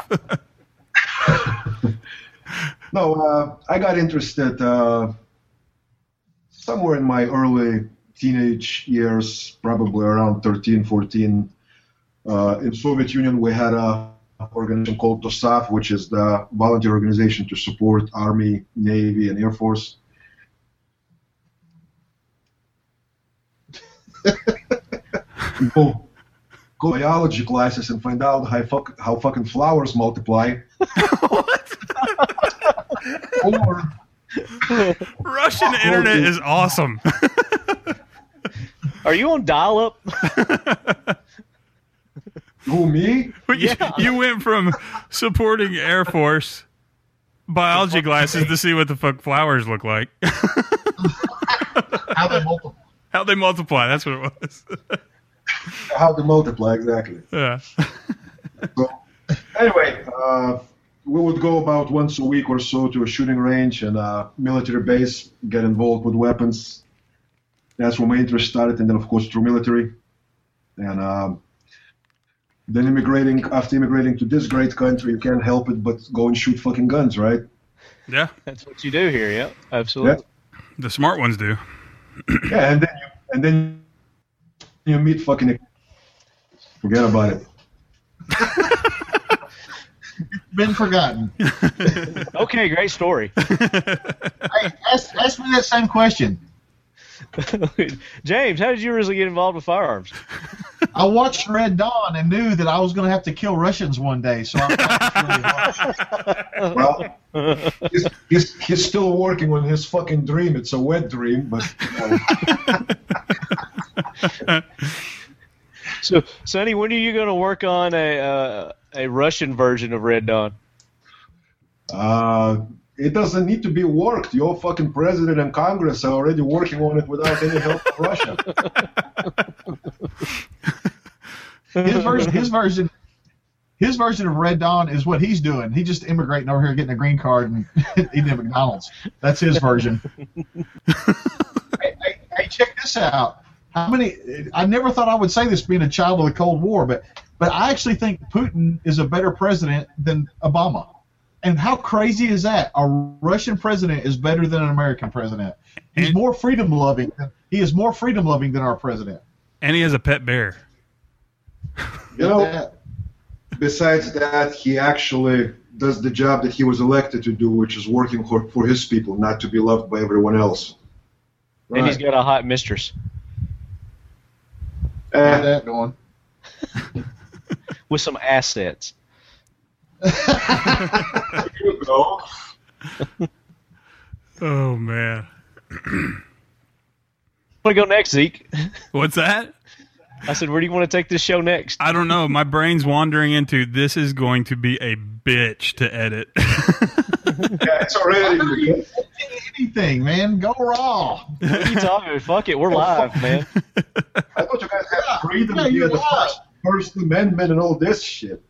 No, uh, I got interested uh, somewhere in my early teenage years, probably around 13, 14. Uh, in Soviet Union, we had a organization called DOSAAF, which is the volunteer organization to support Army, Navy, and Air Force. go, go biology classes and find out how, fuck, how fucking flowers multiply. or Russian internet is awesome. Are you on dial up? who me? you, you went from supporting Air Force biology glasses to see what the fuck flowers look like. How they multiply. How they multiply. That's what it was. How to multiply exactly. yeah. So, anyway, uh, we would go about once a week or so to a shooting range and a military base, get involved with weapons. That's where my interest started, and then of course through military, and um, then immigrating. After immigrating to this great country, you can't help it but go and shoot fucking guns, right? Yeah. That's what you do here. Yeah, absolutely. The smart ones do. Yeah, and then you, and then you meet fucking. Forget about it. Been forgotten. Okay, great story. hey, ask, ask me that same question. James, how did you originally get involved with firearms? I watched Red Dawn and knew that I was going to have to kill Russians one day, so I practiced really hard. Well, he's, he's, he's still working on his fucking dream. It's a wet dream, but you know, So, Sonny, when are you going to work on a uh, a Russian version of Red Dawn? uh, it doesn't need to be worked. Your fucking president and Congress are already working on it without any help from Russia. His version, his version, his version of Red Dawn is what he's doing. He's just immigrating over here, getting a green card, and eating at McDonald's. That's his version. hey, hey, hey, check this out. How many? I never thought I would say this, being a child of the Cold War, but but I actually think Putin is a better president than Obama. And how crazy is that? A Russian president is better than an American president. He's more freedom loving. He is more freedom loving than our president. And he has a pet bear. You know, besides that, he actually does the job that he was elected to do, which is working for, for his people, not to be loved by everyone else. And he's got a hot mistress Eh, that going. with some assets. Oh man. Want to go next, Zeke? What's that? I said, where do you want to take this show next? I don't know. My brain's wandering into this is going to be a bitch to edit. Yeah, it's already. Anything, man. Go raw. What are you talking about? Fuck it, we're live, man. I thought you guys had freedom Yeah, to you hear the first, First Amendment and all this shit.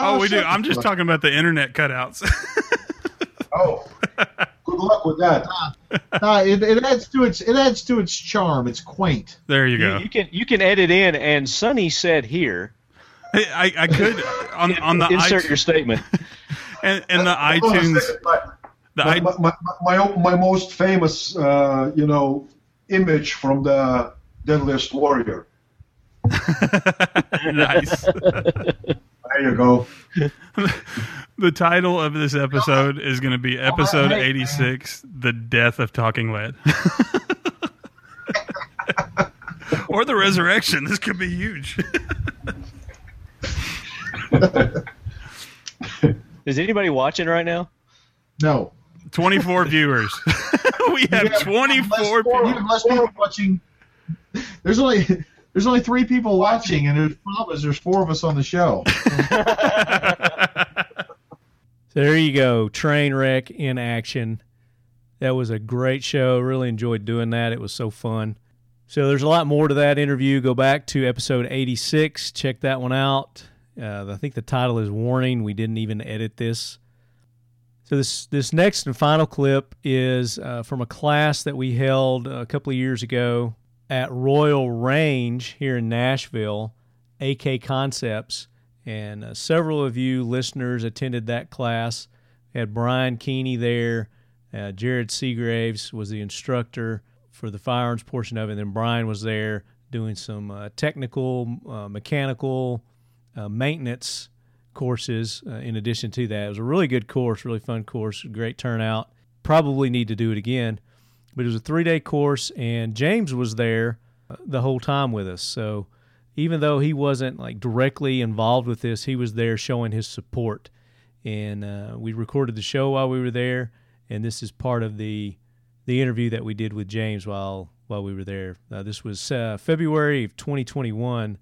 oh, we do. I'm just fuck talking about the internet cutouts. Oh, good luck with that. No, it, it adds to its it adds to its charm. It's quaint. there you You, go. you can you can edit in, and Sonny said here. Hey, I, I could on on the insert iTunes, your statement. And, and the iTunes. my- The my, i- my, my, my, my most famous, uh, you know, image from the Deadliest Warrior. nice. There you go. The title of this episode is going to be episode 86 The Death of Talking Lead. or the resurrection. This could be huge. Is anybody watching right now? No. 24 viewers. we have 24 people. have less people watching. There's only there's only three people watching, and there's problems. There's four of us on the show. So there you go, train wreck in action. That was a great show. Really enjoyed doing that. It was so fun. So there's a lot more to that interview. Go back to episode 86. Check that one out. Uh, I think the title is "Warning." We didn't even edit this. So this this next and final clip is uh, from a class that we held a couple of years ago at Royal Range here in Nashville, AK Concepts, and uh, several of you listeners attended that class. We had Brian Keeney there, uh, Jared Seagraves was the instructor for the firearms portion of it, and then Brian was there doing some uh, technical, uh, mechanical, uh, maintenance courses uh, in addition to that. It was a really good course, really fun course, great turnout. Probably need to do it again. But it was a three day course, and James was there uh, the whole time with us. So even though he wasn't like directly involved with this, he was there showing his support. And uh, we recorded the show while we were there, and this is part of the the interview that we did with James while while we were there. Uh, this was uh, February of 2021,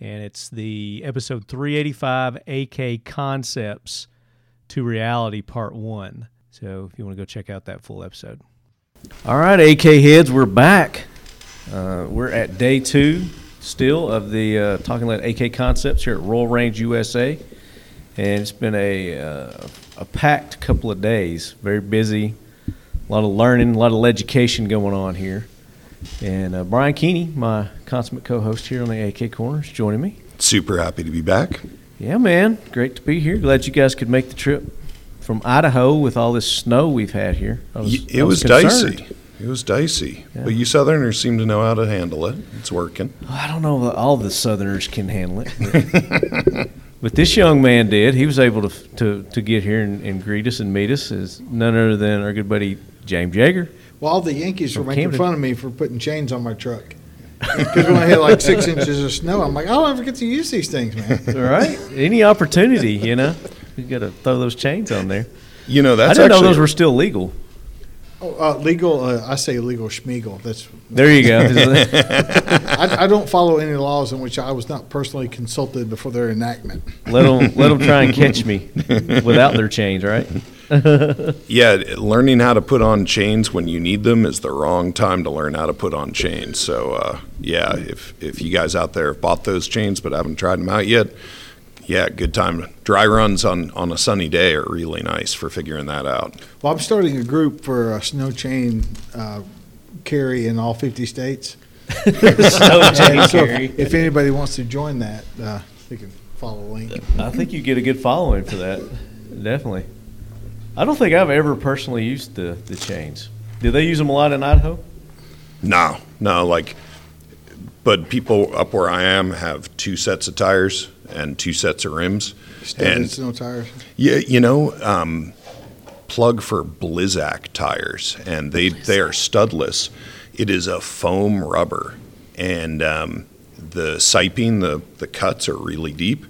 and it's the episode 385 AK Concepts to Reality Part One. So if you want to go check out that full episode. All right, AK heads, we're back. Uh, we're at day two still of the uh, Talking Lead AK Concepts here at Royal Range USA, and it's been a uh, a packed couple of days. Very busy, a lot of learning, a lot of education going on here. And uh, Brian Keeney, my consummate co-host here on the AK Corners, joining me. Super happy to be back. Yeah, man, great to be here. Glad you guys could make the trip from Idaho with all this snow we've had here. Was, It was, concerned. dicey. It was dicey. Yeah. But you Southerners seem to know how to handle it. It's working. I don't know that all the Southerners can handle it. But, but this young man did. He was able to to, to get here and, and greet us and meet us as none other than our good buddy James Yeager. Well, all the Yankees were making Camden. fun of me for putting chains on my truck. Because when I hit like six inches of snow, I'm like, I don't ever get to use these things, man. All right. Any opportunity, you know, you got to throw those chains on there. You know, I didn't know actually those were still legal. Oh, uh, legal, uh, I say legal schmiegel. That's There you go. I, I don't follow any laws in which I was not personally consulted before their enactment. let them let them try and catch me without their chains, right? Yeah, learning how to put on chains when you need them is the wrong time to learn how to put on chains. So, uh, yeah, if if you guys out there have bought those chains but haven't tried them out yet, yeah, good time. Dry runs on on a sunny day are really nice for figuring that out. Well, I'm starting a group for a snow chain uh, carry in all 50 states. Snow chain And so carry. If anybody wants to join that, uh, they can follow the link. I think you get a good following for that. Definitely. I don't think I've ever personally used the, the chains. Do they use them a lot in Idaho? No, no, like, but people up where I am have two sets of tires and two sets of rims. Standard And snow tires. Yeah, you know, um, plug for Blizzak tires, and they they are studless. It is a foam rubber, and um, the siping, the the cuts are really deep,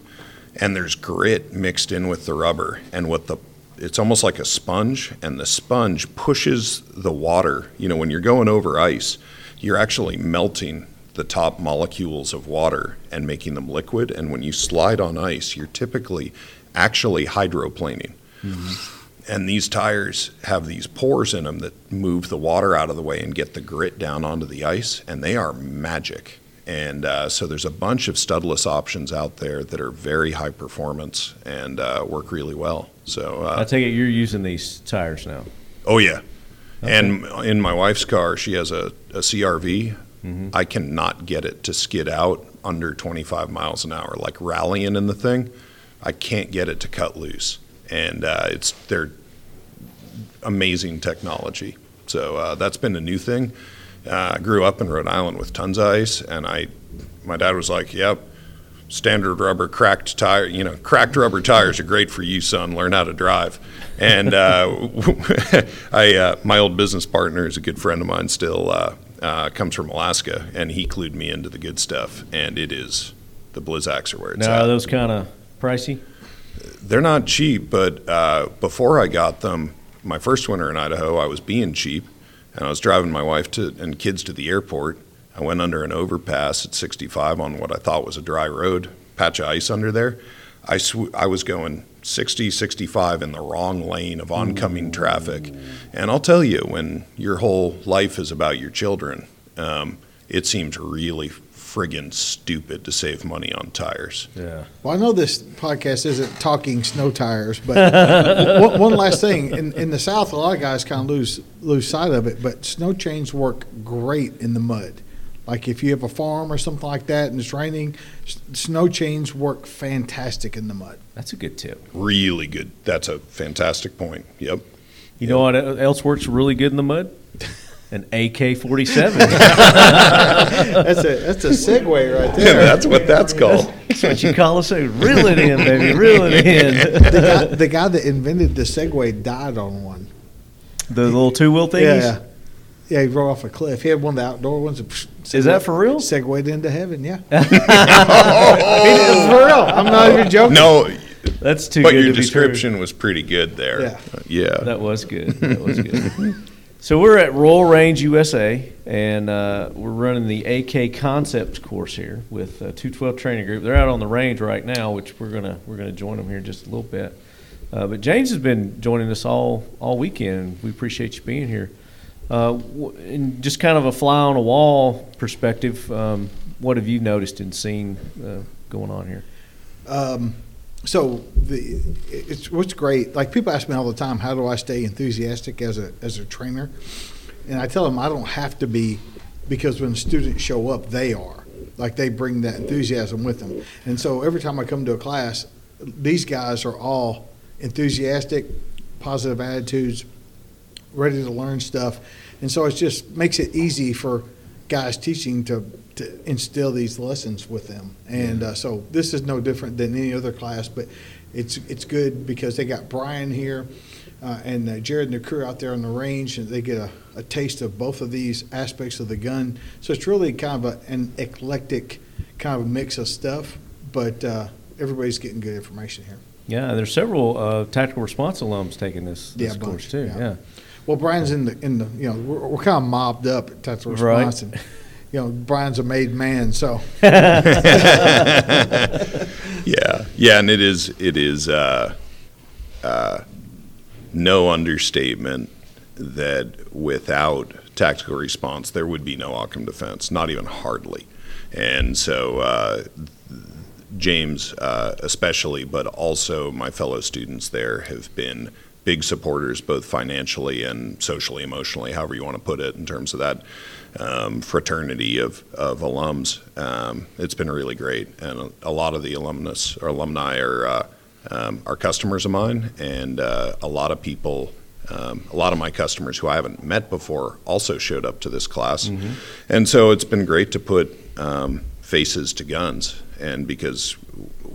and there's grit mixed in with the rubber, and what the it's almost like a sponge, and the sponge pushes the water. You know, when you're going over ice, you're actually melting the top molecules of water and making them liquid. And when you slide on ice, you're typically actually hydroplaning. And these tires have these pores in them that move the water out of the way and get the grit down onto the ice, and they are magic. And uh, so there's a bunch of studless options out there that are very high performance and uh, work really well. So uh, I take it you're using these tires now. Oh yeah, and in my wife's car, she has a, a CRV. I cannot get it to skid out under 25 miles an hour, like rallying in the thing. I can't get it to cut loose, and uh, it's they're amazing technology. So uh, that's been a new thing. Uh, I grew up in Rhode Island with tons of ice, and I, my dad was like, "Yep, standard rubber cracked tire you know cracked rubber tires are great for you son learn how to drive and uh, i uh, my old business partner is a good friend of mine still uh, uh, comes from alaska and he clued me into the good stuff and it is the blizzaks are where it's Now, at are those kind of pricey? they're not cheap, but uh, before I got them, my first winter in Idaho, I was being cheap, and I was driving my wife to and kids to the airport. I went under an overpass at 65 on what I thought was a dry road, patch of ice under there. I sw- I was going 60, 65 in the wrong lane of oncoming traffic, and I'll tell you, when your whole life is about your children, um, it seems really friggin' stupid to save money on tires. Yeah. Well, I know this podcast isn't talking snow tires, but one, one last thing: in, in the South, a lot of guys kind of lose lose sight of it. But snow chains work great in the mud. Like if you have a farm or something like that and it's raining, s- snow chains work fantastic in the mud. That's a good tip. Really good. That's a fantastic point. Yep. You know what else works really good in the mud? An AK 47. That's a that's a segue right there. that's what that's called. That's what you call a segue. Reel it in, baby. Reel it in. the, guy, the guy that invented the Segway died on one. The little two wheel thingies? Yeah, yeah, he rolled off a cliff. He had one of the outdoor ones. Is that for real? Segwayed into heaven. Yeah, It's for real. I'm not even joking. No, That's too but good your to be description was pretty good there. Yeah. Yeah. That was good. That was good. so we're at Royal Range USA, and uh, we're running the AK Concepts course here with uh, 212 Training Group. They're out on the range right now, which we're gonna we're gonna join them here in just a little bit. Uh, but James has been joining us all all weekend. We appreciate you being here. Uh, w- just kind of a fly on a wall perspective, um, what have you noticed and seen uh, going on here? Um, so the it's what's great. Like people ask me all the time, how do I stay enthusiastic as a as a trainer? And I tell them I don't have to be because when students show up, they are like they bring that enthusiasm with them. And so every time I come to a class, these guys are all enthusiastic, positive attitudes, ready to learn stuff. And so it just makes it easy for guys teaching to, to instill these lessons with them. And uh, so this is no different than any other class, but it's it's good because they got Brian here. uh, and uh, Jared and the crew out there on the range, and they get a, a taste of both of these aspects of the gun. So it's really kind of a, an eclectic kind of mix of stuff, but uh, everybody's getting good information here. Yeah, there's several uh, tactical response alums taking this, this a course bunch, too. yeah. Yeah. Well, Brian's in the in the you know we're, we're kind of mobbed up at Tactical Right. Response, and you know Brian's a made man, so yeah, yeah, and it is it is uh, uh, no understatement that without tactical response, there would be no Occam defense, not even hardly. And so, uh, James, uh, especially, but also my fellow students there have been big supporters, both financially and socially, emotionally, however you want to put it, in terms of that um, fraternity of, of alums. Um, it's been really great, and a, a lot of the alumnus or alumni are uh, um, are customers of mine, and uh, a lot of people. Um, a lot of my customers who I haven't met before also showed up to this class, and so it's been great to put um, faces to guns. And because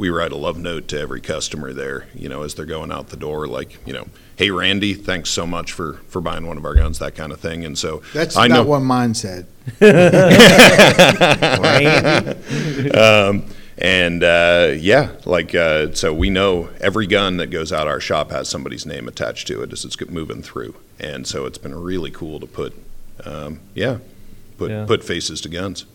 we write a love note to every customer there, you know, as they're going out the door, like, you know, hey Randy, thanks so much for for buying one of our guns, that kind of thing. And so that's I not know what mine said. um, and uh, yeah, like uh, so we know every gun that goes out our shop has somebody's name attached to it as it's moving through, and so it's been really cool to put, um, yeah, put Yeah. put faces to guns.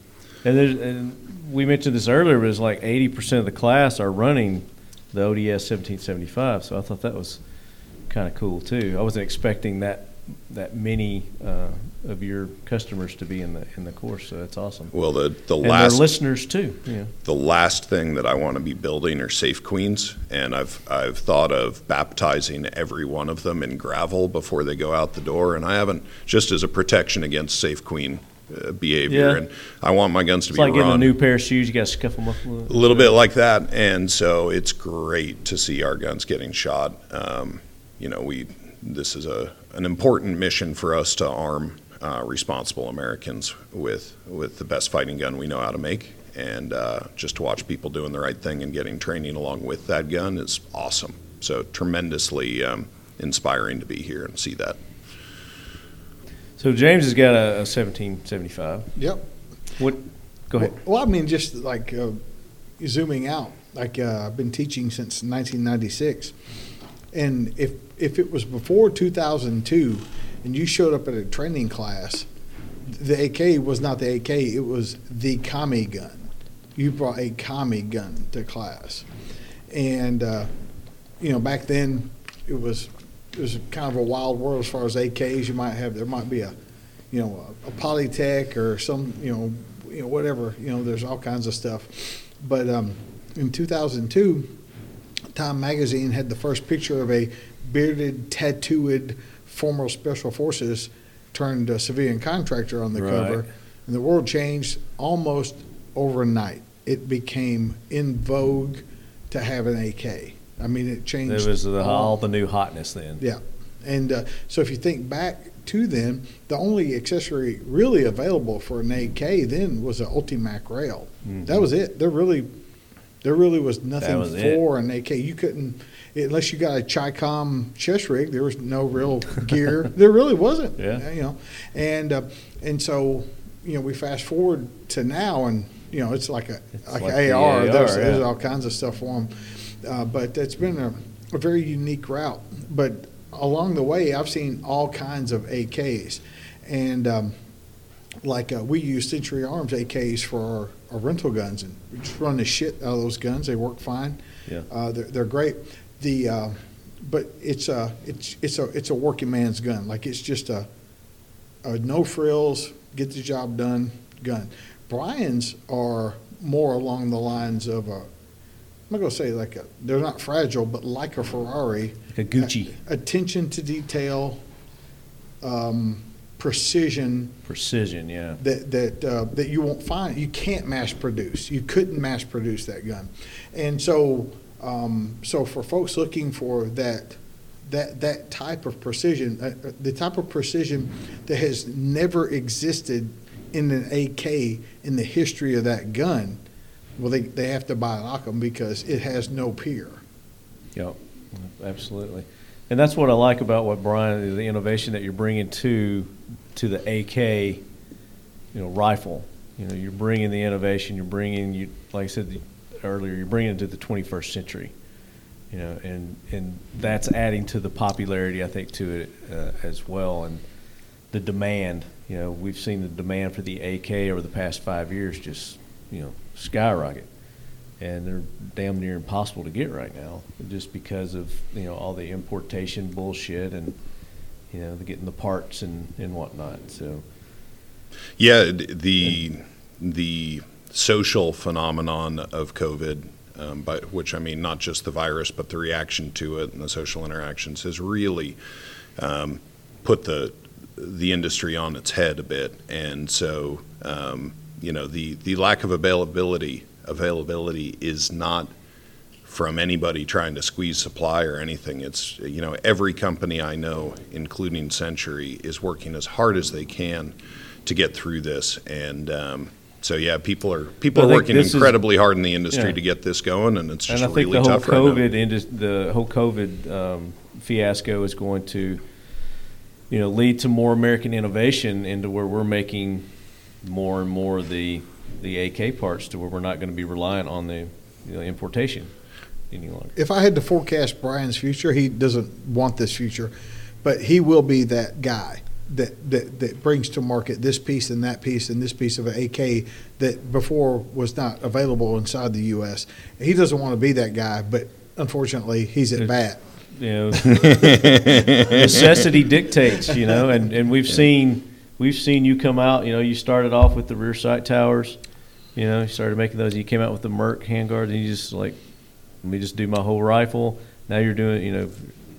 And, there's, and we mentioned this earlier, but it's like 80% of the class are running the ODS 1775. So I thought that was kind of cool too. I wasn't expecting that that many uh, of your customers to be in the in the course. So that's awesome. Well, the the and last listeners too. Yeah. the last thing that I want to be building are safe queens, and I've I've thought of baptizing every one of them in gravel before they go out the door, and I haven't just as a protection against safe queen uh, behavior, Yeah. and I want my guns to It's be like getting a new pair of shoes. You got to scuff them up a little. a little bit like that, and so it's great to see our guns getting shot. Um, you know, we this is a an important mission for us to arm uh, responsible Americans with with the best fighting gun we know how to make, and uh, just to watch people doing the right thing and getting training along with that gun is awesome. So tremendously um, inspiring to be here and see that. So James has got a, a 1775. Yep. What? Go ahead. Well, I mean, just like uh, zooming out, like uh, I've been teaching since 1996, and if if it was before 2002, and you showed up at a training class, the AK was not the AK; it was the Commie gun. You brought a Commie gun to class, and uh, you know back then it was it was kind of a wild world as far as AKs. You might have there might be a you know a, a Polytech or some you know you know whatever you know. There's all kinds of stuff, but um, in 2002, Time Magazine had the first picture of a bearded, tattooed former Special Forces turned uh, civilian contractor on the Right. cover, and the world changed almost overnight. It became in vogue to have an AK. I mean, it changed. There was the, all- the new hotness then. yeah. And uh, so if you think back to then, the only accessory really available for an AK then was an UltiMAK rail. That was it. There really, there really was nothing was it. for an AK. You couldn't, unless you got a Chicom chest rig, there was no real gear. there really wasn't. Yeah. You know, and uh, and so you know we fast forward to now, and you know it's like a like, like an the AR. AR, there's, there's all kinds of stuff for them. Uh, but it's been a, a very unique route. But along the way, I've seen all kinds of AKs, and um, like uh, we use Century Arms AKs for our, our rental guns, and we just run the shit out of those guns. They work fine. Yeah. Uh, they're, they're great. The uh, but it's a it's it's a it's a working man's gun. Like it's just a, a no frills, get the job done gun. Brian's are more along the lines of a. I'm not gonna say like a. They're not fragile, but like a Ferrari. Like a Gucci. attention to detail, um, precision Precision, yeah. that that uh, that you won't find. You can't mass produce. You couldn't mass produce that gun, and so um, so for folks looking for that that that type of precision, uh, uh, the type of precision that has never existed in an AK in the history of that gun, well, they they have to buy an Occam because it has no peer. Yep, absolutely. and that's what I like about what Brian, the innovation that you're bringing to to the AK, you know, rifle. You know, you're bringing the innovation. You're bringing you, like I said earlier, you're bringing it to the 21st century. You know, and and that's adding to the popularity, I think, to it uh, as well, and the demand. You know, we've seen the demand for the AK over the past five years just, you know, skyrocket and they're damn near impossible to get right now, just because of you know all the importation bullshit and you know getting the parts and and whatnot. So Yeah, the the social phenomenon of COVID, um, by which I mean not just the virus, but the reaction to it and the social interactions, has really um, put the the industry on its head a bit. And so, um, you know, the the lack of availability availability is not from anybody trying to squeeze supply or anything. It's you know every company I know, including Century, is working as hard as they can to get through this. And um, so yeah, people are people I are working this is- incredibly hard in the industry yeah. to get this going, and it's just and I think really the whole tough right. COVID indus- the whole COVID um, fiasco is going to, you know, lead to more American innovation into where we're making more and more of the the AK parts to where we're not going to be reliant on the you know, importation any longer. If I had to forecast Brian's future, he doesn't want this future, but he will be that guy that, that, that brings to market this piece and that piece and this piece of an AK that before was not available inside the U.S. He doesn't want to be that guy, but unfortunately, he's at bat. you know, necessity dictates, you know, and, and we've seen we've seen you come out, you know, you started off with the rear sight towers, you know, you started making those, you came out with the Merc handguard, and you just like, let me just do my whole rifle. Now you're doing, you know,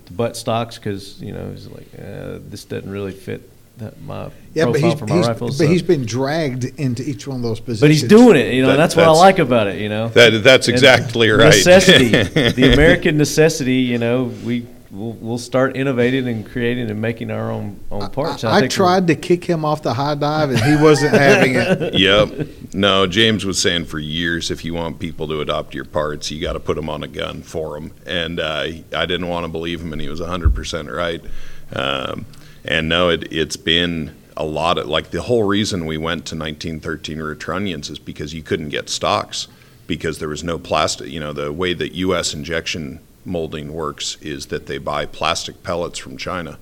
the butt stocks because you know it's like uh, this doesn't really fit that my Yeah, but profile he's, for my he's, rifles. but so- he's been dragged into each one of those positions. but he's doing it, you know. That- that's what I like about it, you know. That- that's And exactly right. Necessity, the American necessity. You know, we we'll, we'll start innovating and creating and making our own own parts. I, think tried to kick him off the high dive, and he wasn't having it. yep. No, James was saying for years, if you want people to adopt your parts, you got to put them on a gun for them. And uh, I didn't want to believe him, and he was 100% right. Um, and no, it, it's been a lot of like the whole reason we went to 1913 Retrunions is because you couldn't get stocks because there was no plastic. You know, the way that U.S. injection molding works is that they buy plastic pellets from China.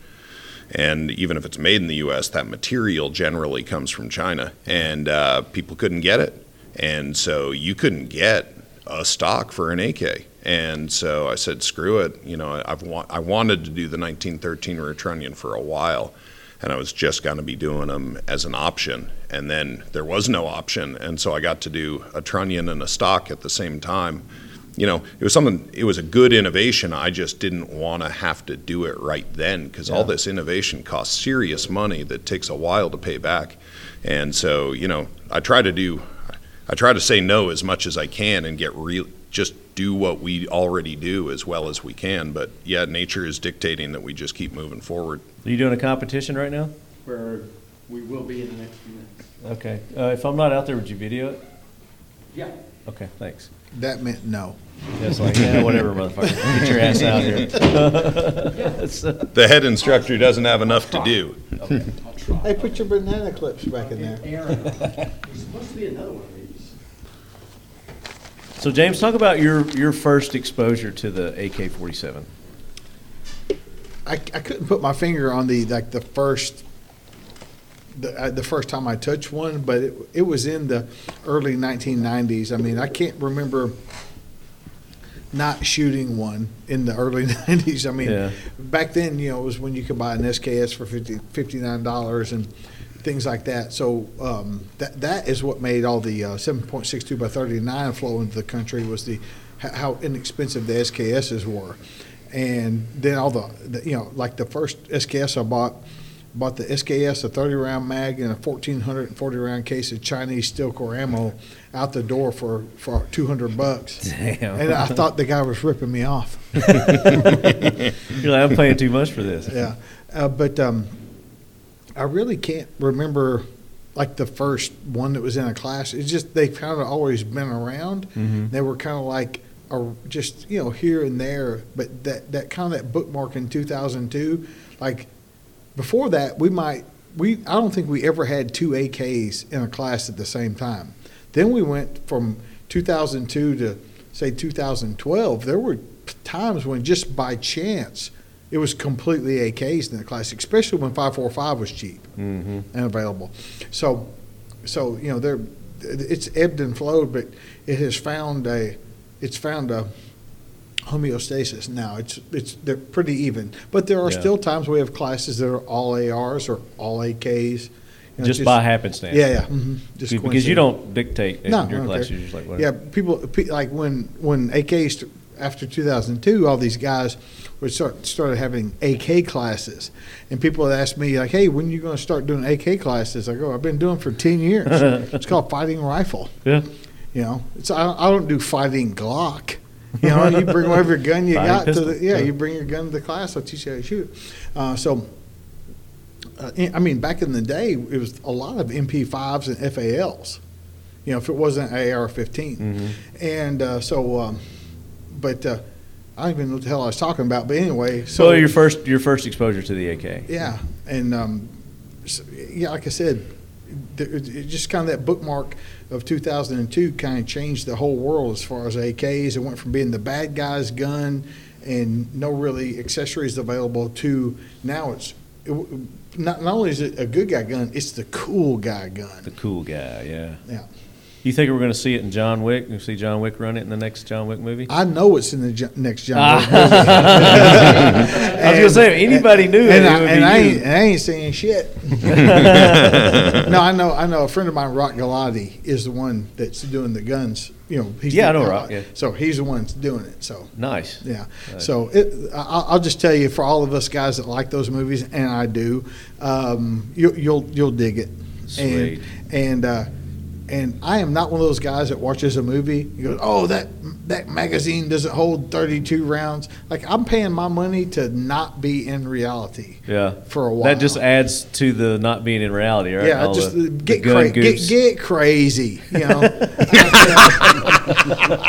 And even if it's made in the U.S., that material generally comes from China, and uh, people couldn't get it, and so you couldn't get a stock for an AK. And so I said, "Screw it!" You know, I've wa- I wanted to do the 1913 Retrunion for a while, and I was just going to be doing them as an option, and then there was no option, and so I got to do a trunnion and a stock at the same time you know, it was something, it was a good innovation. I just didn't want to have to do it right then because all this innovation costs serious money that takes a while to pay back. And so, you know, I try to do, I try to say no as much as I can and get real, just do what we already do as well as we can. But yeah, nature is dictating that we just keep moving forward. Are you doing a competition right now? Where we will be in the next few minutes. Okay. Uh, if I'm not out there, would you video it? Yeah. Okay. Thanks. That meant no. It's like yeah, whatever, motherfucker. Get your ass out here. So- The head instructor doesn't have enough to do. Hey, put your banana clips back in there. There's supposed to be another one of these. So James, talk about your your first exposure to the AK-47. I, I couldn't put my finger on the like the first the, uh, the first time I touched one, but it, it was in the early 1990s. I mean, I can't remember not shooting one in the early 90s. I mean, Yeah. back then, you know, it was when you could buy an SKS for 50, $59 and things like that. So um, that that is what made all the uh, 7.62 by 39 flow into the country was the how inexpensive the SKSs were. And then all the, the you know, like the first SKS I bought, bought the SKS, a 30 round mag, and a 1440 round case of Chinese steel core ammo out the door for, for 200 bucks. Damn. And I thought the guy was ripping me off. You're like, I'm paying too much for this. Yeah. Uh, but um, I really can't remember like the first one that was in a class. It's just they've kind of always been around. Mhm. They were kind of like are just you know here and there, but that that kind of that bookmark in 2002, like before that, we might we I don't think we ever had two AKs in a class at the same time. Then we went from 2002 to say 2012. There were times when just by chance it was completely AKs in the class, especially when 545 was cheap Mm-hmm. and available. So, so you know, there it's ebbed and flowed, but it has found a it's found a homeostasis now. It's it's they're pretty even, but there are Yeah. still times we have classes that are all ARs or all AKs. You know, just, by happenstance. Yeah, yeah. mhm, just because you don't dictate in No, your classes. You're just like, Yeah, people pe- like when when AKs after 2002, all these guys would start started having AK classes, and people would ask me like, "Hey, when are you going to start doing AK classes?" I go, "I've been doing for 10 years. it's called fighting rifle. Yeah. You know, it's I I don't do fighting Glock. You know, you bring whatever gun you Fighting got to the yeah, Yeah. you bring your gun to the class. I'll teach you how to shoot. Uh, so. Uh, I mean, back in the day, it was a lot of MP5s and FALs. You know, if it wasn't AR-15, Mm-hmm. and uh, so, um, but uh, I don't even know what the hell I was talking about. But anyway, so So your first your first exposure to the AK. yeah, and um, so, yeah, like I said, there- it it just kind of that bookmark of 2002 kind of changed the whole world as far as AKs. It went from being the bad guy's gun and no really accessories available to now it's it, not, not only is it a good guy gun, it's the cool guy gun. The cool guy, yeah. Yeah. You think we're going to see it in John Wick? You see John Wick run it in the next John Wick movie? I know it's in the Jo- next John Ah. Wick movie. I was gonna say, if anybody knew and, I, would and be I ain't, and I ain't saying shit. no, I know. I know a friend of mine, Rock Galotti, is the one that's doing the guns. You know, he's Yeah, I know Rock, yeah. So he's the one that's doing it. So Nice. yeah. Nice. So it, I, I'll just tell you, for all of us guys that like those movies, and I do, um, you, you'll you'll dig it. Sweet. And and uh, and I am not one of those guys that watches a movie. He goes, "Oh, that that magazine doesn't hold 32 rounds." Like I'm paying my money to not be in reality. Yeah. For a while. That just adds to the not being in reality, right? Yeah, All just the- get, the cra- get get crazy, you know.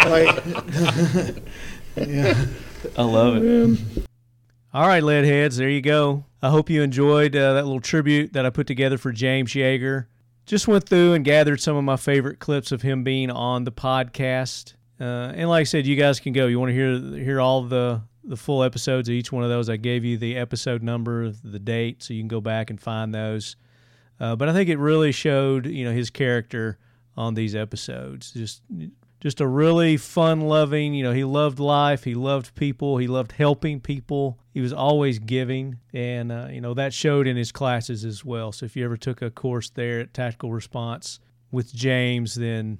like, yeah. I love it. All right, lead heads, there you go. I hope you enjoyed uh, that little tribute that I put together for James Yeager. Just went through and gathered some of my favorite clips of him being on the podcast. Uh, and like I said, you guys can go. You want to hear hear all the the full episodes of each one of those. I gave you the episode number, the date, so you can go back and find those. Uh, but I think it really showed, you know, his character on these episodes. Just just a really fun loving, you know, he loved life, he loved people, he loved helping people. He was always giving and uh, you know, that showed in his classes as well. So if you ever took a course there at Tactical Response with James, then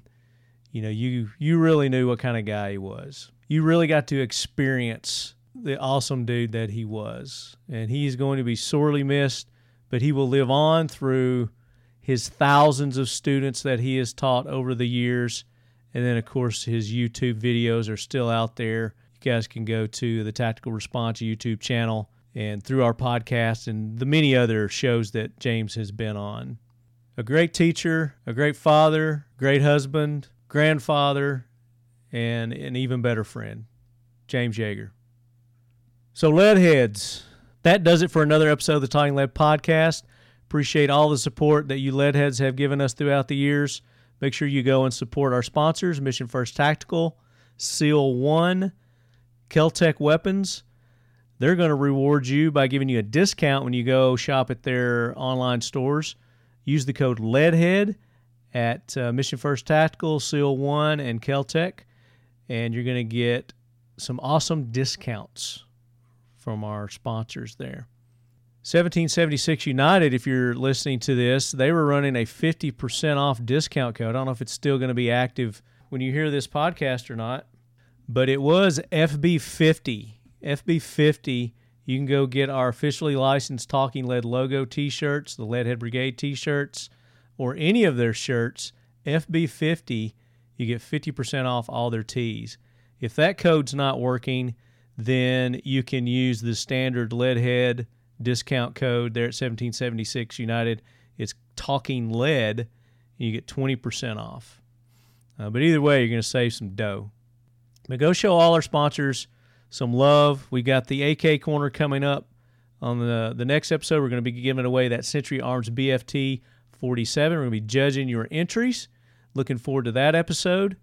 you know, you you really knew what kind of guy he was. You really got to experience the awesome dude that he was. And he's going to be sorely missed, but he will live on through his thousands of students that he has taught over the years. And then, of course, his YouTube videos are still out there. You guys can go to the Tactical Response YouTube channel and through our podcast and the many other shows that James has been on. A great teacher, a great father, great husband, grandfather, and an even better friend, James Yeager. So, Leadheads, that does it for another episode of the Talking Lead podcast. Appreciate all the support that you Leadheads have given us throughout the years. Make sure you go and support our sponsors Mission First Tactical, SEAL One, Keltec Weapons. They're going to reward you by giving you a discount when you go shop at their online stores. Use the code LEADHEAD at uh, Mission First Tactical, SEAL One, and Keltec, and you're going to get some awesome discounts from our sponsors there. 1776 United, if you're listening to this, they were running a 50% off discount code. I don't know if it's still going to be active when you hear this podcast or not, but it was FB50. FB50, you can go get our officially licensed Talking Lead logo t shirts, the Leadhead Brigade t shirts, or any of their shirts. FB50, you get 50% off all their tees. If that code's not working, then you can use the standard Leadhead discount code there at 1776 United. It's Talking Lead, and you get 20% off. Uh, but either way, you're going to save some dough. But go show all our sponsors some love. We got the AK corner coming up on the the next episode. We're going to be giving away that Century Arms BFT 47. We're going to be judging your entries. Looking forward to that episode.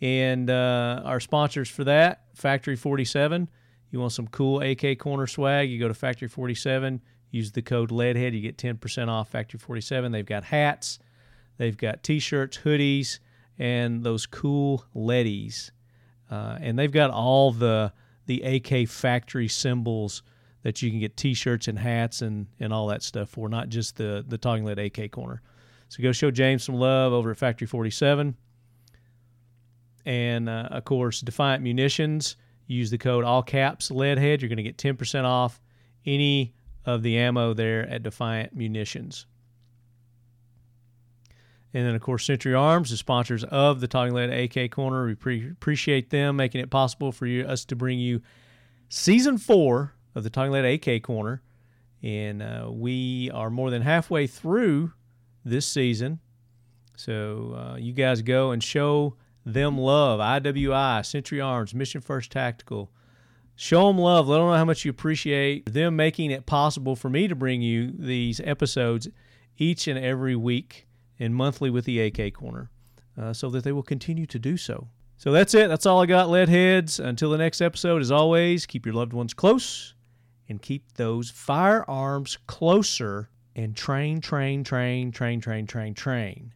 And uh, our sponsors for that, Factory 47. You want some cool AK corner swag? You go to Factory 47. Use the code LEADHEAD. You get 10% off Factory 47. They've got hats, they've got t-shirts, hoodies, and those cool leadies. Uh, and they've got all the the AK factory symbols that you can get T-shirts and hats and, and all that stuff for, not just the the Talking Lead AK corner. So go show James some love over at Factory 47. And uh, of course, Defiant Munitions. Use the code all caps leadhead. You're going to get 10% off any of the ammo there at Defiant Munitions. And then, of course, Century Arms, the sponsors of the Talking Lead AK Corner. We pre- appreciate them making it possible for you us to bring you season four of the Talking Lead AK Corner. And uh, we are more than halfway through this season. So uh, you guys go and show them love. IWI, Century Arms, Mission First Tactical. Show them love. Let them know how much you appreciate them making it possible for me to bring you these episodes each and every week and monthly with the AK Corner uh, so that they will continue to do so. So that's it. That's all I got, Leadheads. Until the next episode, as always, keep your loved ones close and keep those firearms closer and train, train, train, train, train, train, train.